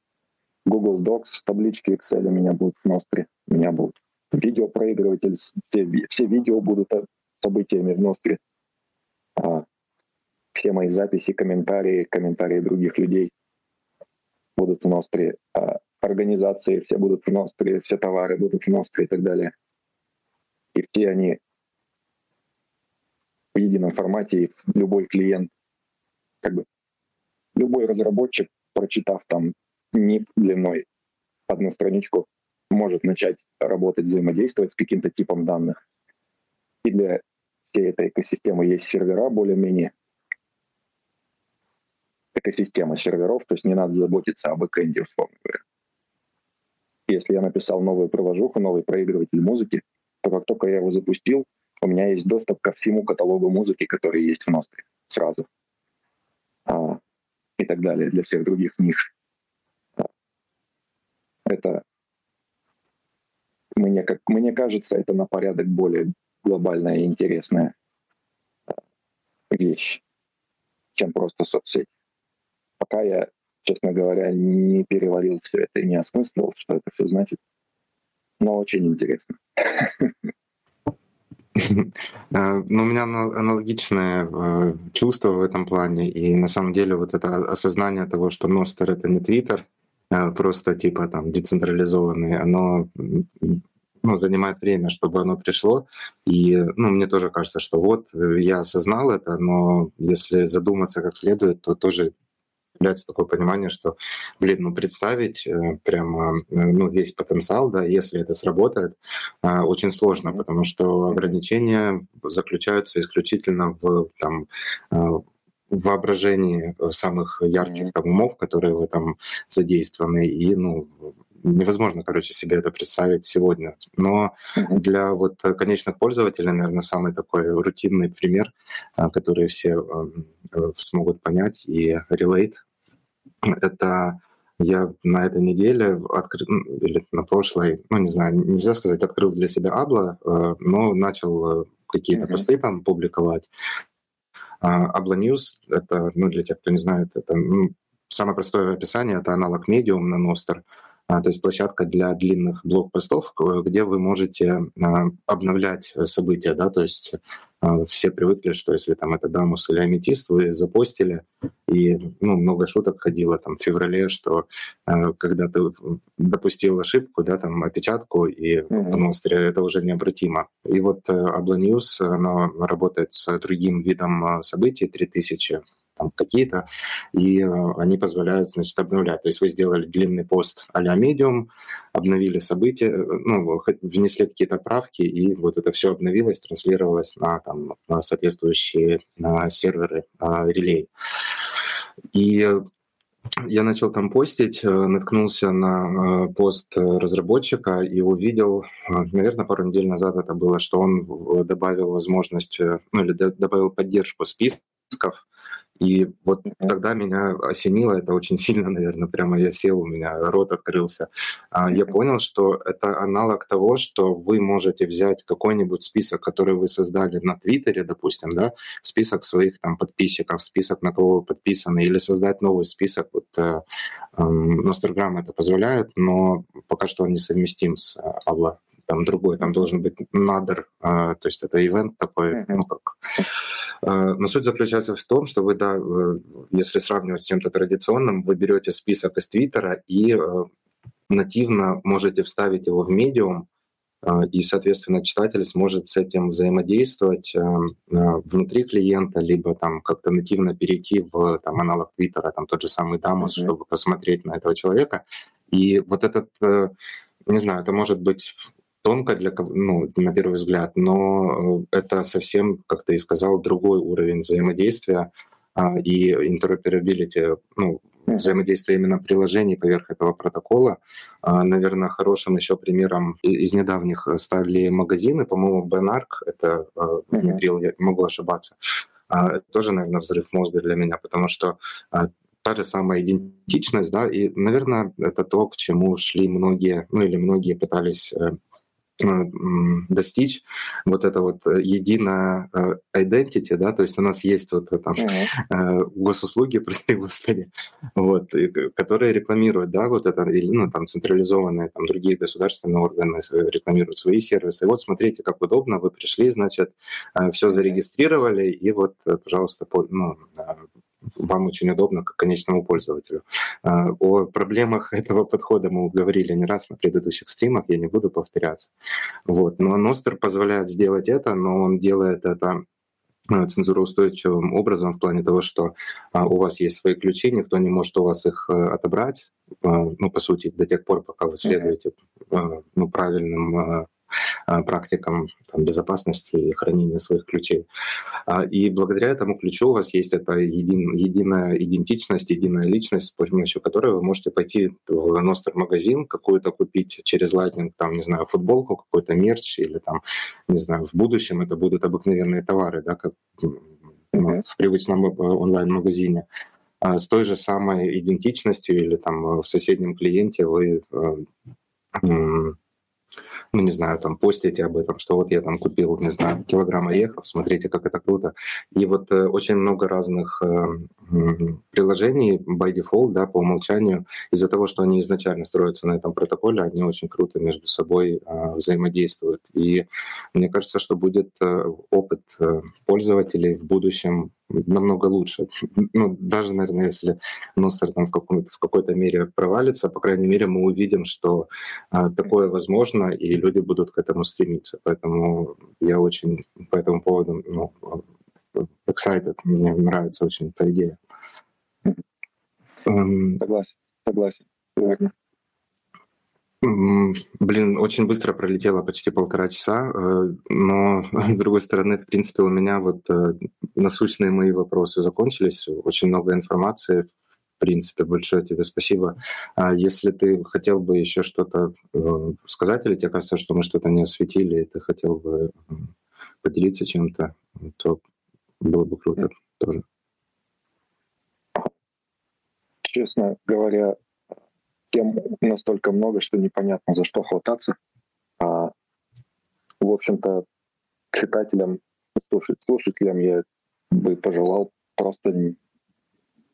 Google Docs, таблички Excel у меня будут в Ностре, у меня будут видеопроигрыватель, все, все видео будут событиями в Ностре. А, все мои записи, комментарии, комментарии других людей будут в Ностре. А, организации все будут в Ностре, все товары будут в Ностре и так далее. И все они в едином формате, и любой клиент, как бы любой разработчик, прочитав там ник длиной одну страничку, может начать работать, взаимодействовать с каким-то типом данных. И для всей этой экосистемы есть сервера более-менее. Экосистема серверов, то есть не надо заботиться об бэкэнде, условно говоря. Если я написал новую приложуху, новый проигрыватель музыки, то как только я его запустил, у меня есть доступ ко всему каталогу музыки, который есть в Ностре сразу. А, и так далее для всех других ниш. Это мне, как, мне кажется, это на порядок более глобальная и интересная э, вещь, чем просто соцсеть. Пока я честно говоря, не переварил все это и не осмыслил, что это все значит. Но очень интересно. <laughs> А, ну, у меня аналогичное э, чувство в этом плане. И на самом деле вот это осознание того, что Ностер — это не Твиттер, просто типа там децентрализованный, оно ну, занимает время, чтобы оно пришло. И ну, мне тоже кажется, что вот э, я осознал это, но если задуматься как следует, то тоже появляется такое понимание, что, блин, ну представить э, прямо э, ну, весь потенциал, да, если это сработает, э, очень сложно, потому что ограничения заключаются исключительно в там, воображении самых ярких там, умов, которые в этом задействованы, и ну, невозможно, короче, себе это представить сегодня. Но для вот конечных пользователей, наверное, самый такой рутинный пример, который все смогут понять и relate, <clears throat> это я на этой неделе открыл, или на прошлой, ну не знаю, нельзя сказать, открыл для себя Абла, э, но начал э, какие-то mm-hmm. посты там публиковать. Абла News — это, ну для тех, кто не знает, это ну, самое простое описание, это аналог Medium на а, то есть площадка для длинных блог-постов, где вы можете а, обновлять события, да, то есть а, все привыкли, что если там это Дамус или Аметист, вы запостили, и ну, много шуток ходило там в феврале, что когда ты допустил ошибку, да, там опечатку, и mm-hmm. в Ностре это уже необратимо. И вот Abla News, она работает с другим видом событий, 3000 там какие-то, и э, они позволяют, значит, обновлять. То есть вы сделали длинный пост а-ля Medium, обновили события, э, ну, внесли какие-то правки, и вот это все обновилось, транслировалось на, там, на соответствующие на серверы а, релей. И я начал там постить, э, наткнулся на пост разработчика и увидел, наверное, пару недель назад это было, что он добавил возможность, ну или добавил поддержку списков, и вот тогда меня осенило это очень сильно, наверное, прямо я сел, у меня рот открылся. А я понял, что это аналог того, что вы можете взять какой-нибудь список, который вы создали на Твиттере, допустим, да, список своих там подписчиков, список, на кого вы подписаны, или создать новый список. Вот э, э, это позволяет, но пока что он не совместим с Авла там другой, там должен быть надр, то есть это ивент такой, ну как. А, но суть заключается в том, что вы, да, э, если сравнивать с чем-то традиционным, вы берете список из Твиттера и э, нативно можете вставить его в медиум, а, и, соответственно, читатель сможет с этим взаимодействовать э, внутри клиента, либо там как-то нативно перейти в там, аналог Твиттера, там тот же самый Дамус, mm-hmm. чтобы посмотреть на этого человека. И вот этот, не знаю, это может быть тонко для ну, на первый взгляд, но э, это совсем, как ты и сказал, другой уровень взаимодействия а, и interoperability, ну, взаимодействия именно приложений поверх этого протокола. А, наверное, хорошим еще примером из недавних стали магазины, по-моему, Бенарк, это внедрил, я могу ошибаться. А, это тоже, наверное, взрыв мозга для меня, потому что та же самая идентичность, да, и, наверное, это то, к чему шли многие, ну или многие пытались Э, достичь вот это вот э, единое э, identity, да, то есть у нас есть вот там mm-hmm. госуслуги, <laughs> прости господи, вот, которые рекламируют, да, вот это, или, ну, там, централизованные, там, другие государственные органы рекламируют свои сервисы. И вот смотрите, как удобно, вы пришли, значит, все зарегистрировали, и вот, пожалуйста, ну, вам очень удобно как конечному пользователю. А, о проблемах <laughs> этого подхода мы говорили не раз на предыдущих стримах, я не буду повторяться. Вот. Но Ностер позволяет сделать это, но он делает это а, цензуроустойчивым образом в плане того, что а, у вас есть свои ключи, никто не может у вас их э, отобрать, ну, по сути, до тех пор, пока вы следуете ну, правильным а, практикам там, безопасности и хранения своих ключей. А, и благодаря этому ключу у вас есть эта един, единая идентичность, единая личность, с помощью которой вы можете пойти в Ностер-магазин, какую-то купить через Lightning, там, не знаю, футболку, какой-то мерч, или там, не знаю, в будущем это будут обыкновенные товары, да, как ну, в привычном э, онлайн-магазине. А с той же самой идентичностью или там в соседнем клиенте вы э, ну, не знаю, там, постите об этом, что вот я там купил, не знаю, килограмм орехов, смотрите, как это круто. И вот э, очень много разных э, приложений by default, да, по умолчанию, из-за того, что они изначально строятся на этом протоколе, они очень круто между собой э, взаимодействуют. И мне кажется, что будет э, опыт э, пользователей в будущем намного лучше. Ну, даже, наверное, если Ностер там в, каком в какой-то мере провалится, по крайней мере, мы увидим, что а, такое возможно, и люди будут к этому стремиться. Поэтому я очень по этому поводу ну, excited. Мне нравится очень эта идея. Согласен, согласен. Блин, очень быстро пролетело почти полтора часа, э, но, <laughs> с другой стороны, в принципе, у меня вот э, насущные мои вопросы закончились. Очень много информации. В принципе, большое тебе спасибо. А если ты хотел бы еще что-то э, сказать, или тебе кажется, что мы что-то не осветили, и ты хотел бы поделиться чем-то, то было бы круто тоже. Честно говоря, тем настолько много, что непонятно, за что хвататься. А, в общем-то, читателям, слушателям я бы пожелал просто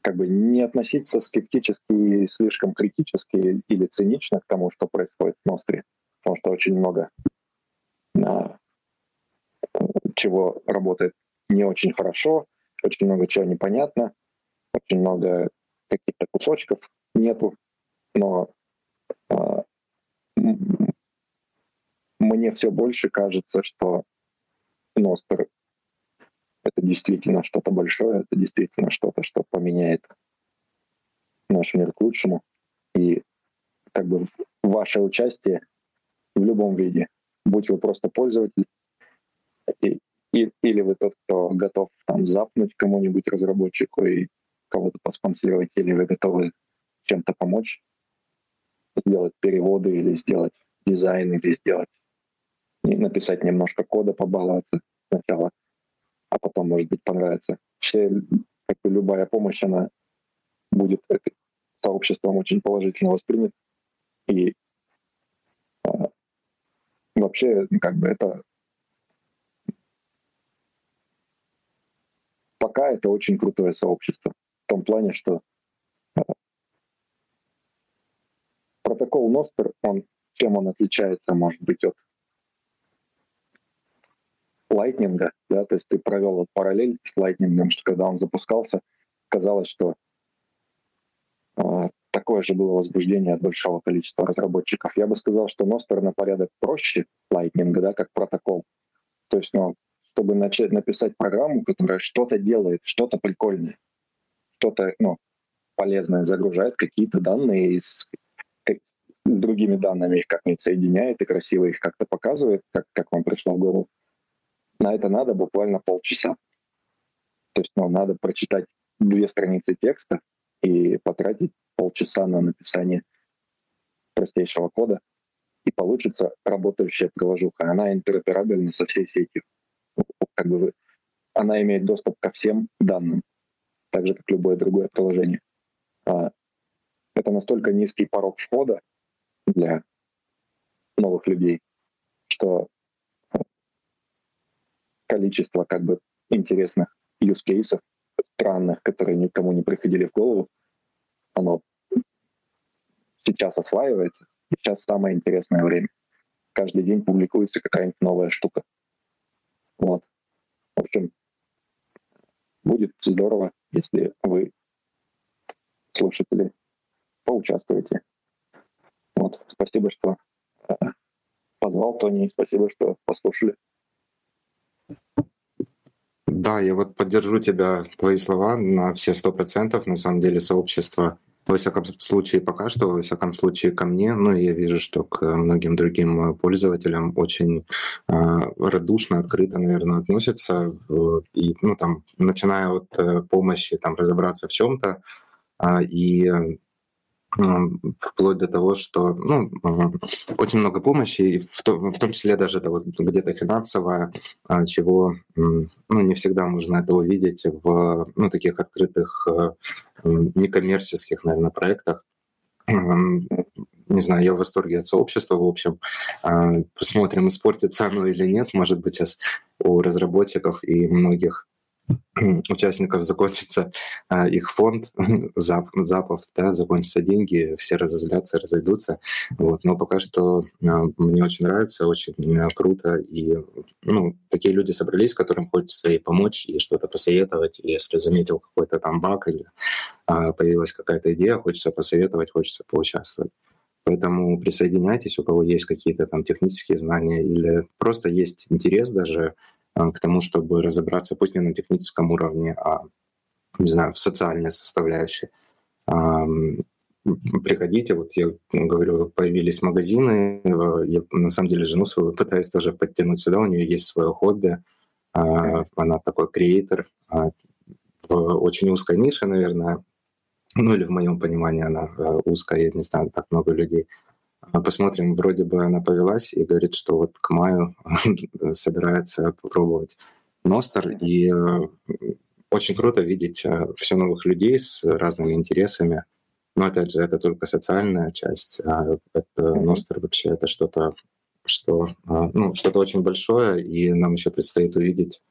как бы не относиться скептически и слишком критически или цинично к тому, что происходит в Ностре, потому что очень много а, чего работает не очень хорошо, очень много чего непонятно, очень много каких-то кусочков нету но а, мне все больше кажется, что Ностер — это действительно что-то большое, это действительно что-то, что поменяет наш мир к лучшему. И как бы ваше участие в любом виде, будь вы просто пользователь, и, и, или вы тот, кто готов там запнуть кому-нибудь разработчику и кого-то поспонсировать, или вы готовы чем-то помочь, сделать переводы или сделать дизайн, или сделать и написать немножко кода, побаловаться сначала, а потом, может быть, понравится. Все, как бы любая помощь, она будет сообществом очень положительно воспринята. И а, вообще, как бы это пока это очень крутое сообщество. В том плане, что протокол Ностер, он, чем он отличается, может быть, от лайтнинга, да, то есть ты провел вот параллель с лайтнингом, что когда он запускался, казалось, что э, такое же было возбуждение от большого количества разработчиков. Я бы сказал, что Ностер на порядок проще лайтнинга, да, как протокол. То есть, ну, чтобы начать написать программу, которая что-то делает, что-то прикольное, что-то, ну, полезное загружает какие-то данные из с другими данными их как-нибудь соединяет и красиво их как-то показывает, как, как вам пришло в голову. На это надо буквально полчаса. То есть ну, надо прочитать две страницы текста и потратить полчаса на написание простейшего кода, и получится работающая приложуха. Она интероперабельна со всей сетью. Как бы она имеет доступ ко всем данным, так же, как любое другое приложение. А, это настолько низкий порог входа, для новых людей, что количество как бы интересных cases, странных, которые никому не приходили в голову, оно сейчас осваивается. Сейчас самое интересное время. Каждый день публикуется какая-нибудь новая штука. Вот. В общем, будет здорово, если вы, слушатели, поучаствуете вот, спасибо, что э, позвал, Тони, спасибо, что послушали. Да, я вот поддержу тебя, твои слова на все сто процентов. На самом деле сообщество, во всяком случае пока что, во всяком случае ко мне, ну я вижу, что к многим другим пользователям очень э, радушно, открыто, наверное, относятся. И, ну там, начиная от э, помощи там разобраться в чем-то, э, и вплоть до того, что ну, очень много помощи, в том, в том числе даже это вот где-то финансовая, а, чего ну, не всегда можно это увидеть в ну, таких открытых э, некоммерческих, наверное, проектах. не знаю, я в восторге от сообщества, в общем. Посмотрим, испортится оно или нет. Может быть, сейчас у разработчиков и многих участников закончится а, их фонд <laughs> зап, запов, да, закончатся деньги, все разозлятся, разойдутся. Вот. Но пока что а, мне очень нравится, очень а, круто. И ну, такие люди собрались, которым хочется и помочь, и что-то посоветовать. И если заметил какой-то там баг или появилась какая-то идея, хочется посоветовать, хочется поучаствовать. Поэтому присоединяйтесь, у кого есть какие-то там технические знания или просто есть интерес даже а, к тому, чтобы разобраться, пусть не на техническом уровне, а, не знаю, в социальной составляющей. Приходите, вот я говорю, появились магазины, я на самом деле жену свою пытаюсь тоже подтянуть сюда, у нее есть свое хобби, а, она такой креатор, в очень узкой нише, наверное, ну или в моем понимании она узкая, я не знаю, так много людей – Посмотрим, вроде бы она повелась и говорит, что вот к маю <laughs> собирается попробовать Ностер. И э, очень круто видеть э, все новых людей с разными интересами. Но опять же, это только социальная часть. А это Ностер вообще это что-то, что, э, ну, что-то очень большое, и нам еще предстоит увидеть,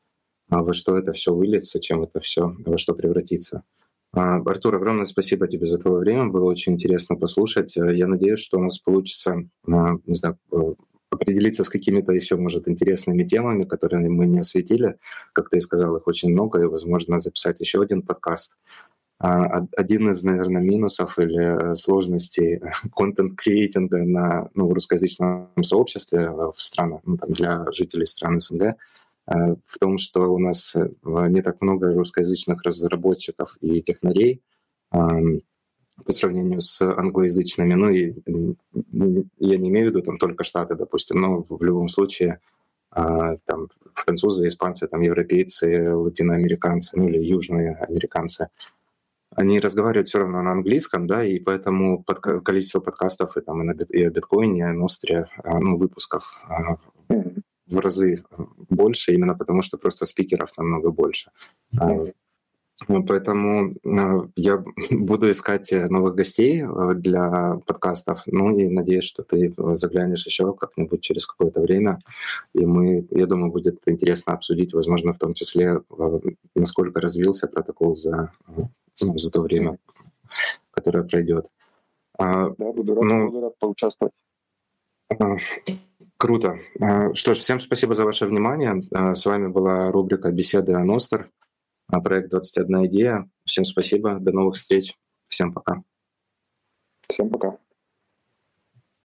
во что это все выльется, чем это все, во что превратится. А, Артур, огромное спасибо тебе за твое время. Было очень интересно послушать. Э, я надеюсь, что у нас получится, а, не знаю, э, определиться с какими-то еще, может, интересными темами, которые мы не осветили. Как ты сказал, их очень много, и, возможно, записать еще один подкаст. А, один из, наверное, минусов или э, сложностей <laughs> контент-креатинга на ну, русскоязычном сообществе в странах, ну, там, для жителей стран СНГ — в том, что у нас э, не так много русскоязычных разработчиков и технарей по сравнению с англоязычными. Ну и я не имею в виду там только Штаты, допустим, но в любом случае а, там французы, испанцы, там европейцы, латиноамериканцы, ну или южные американцы, они разговаривают все равно на английском, да, и поэтому под количество подкастов и, там, и о биткоине, и о Ностре, а, ну, выпусков а, в разы больше, именно потому что просто спикеров намного больше. Mm-hmm. Поэтому а, я буду искать новых гостей а, для подкастов. Ну и надеюсь, что ты заглянешь еще как-нибудь через какое-то время. И мы, я думаю, будет интересно обсудить, возможно, в том числе, насколько развился протокол за, ну, за то время, которое пройдет. Да, буду рад, ну, буду рад поучаствовать. Круто. А, что ж, всем спасибо за ваше внимание. А, с вами была рубрика «Беседы о Ностер», а, проект «21 идея». Всем спасибо, до новых встреч. Всем пока. Всем пока.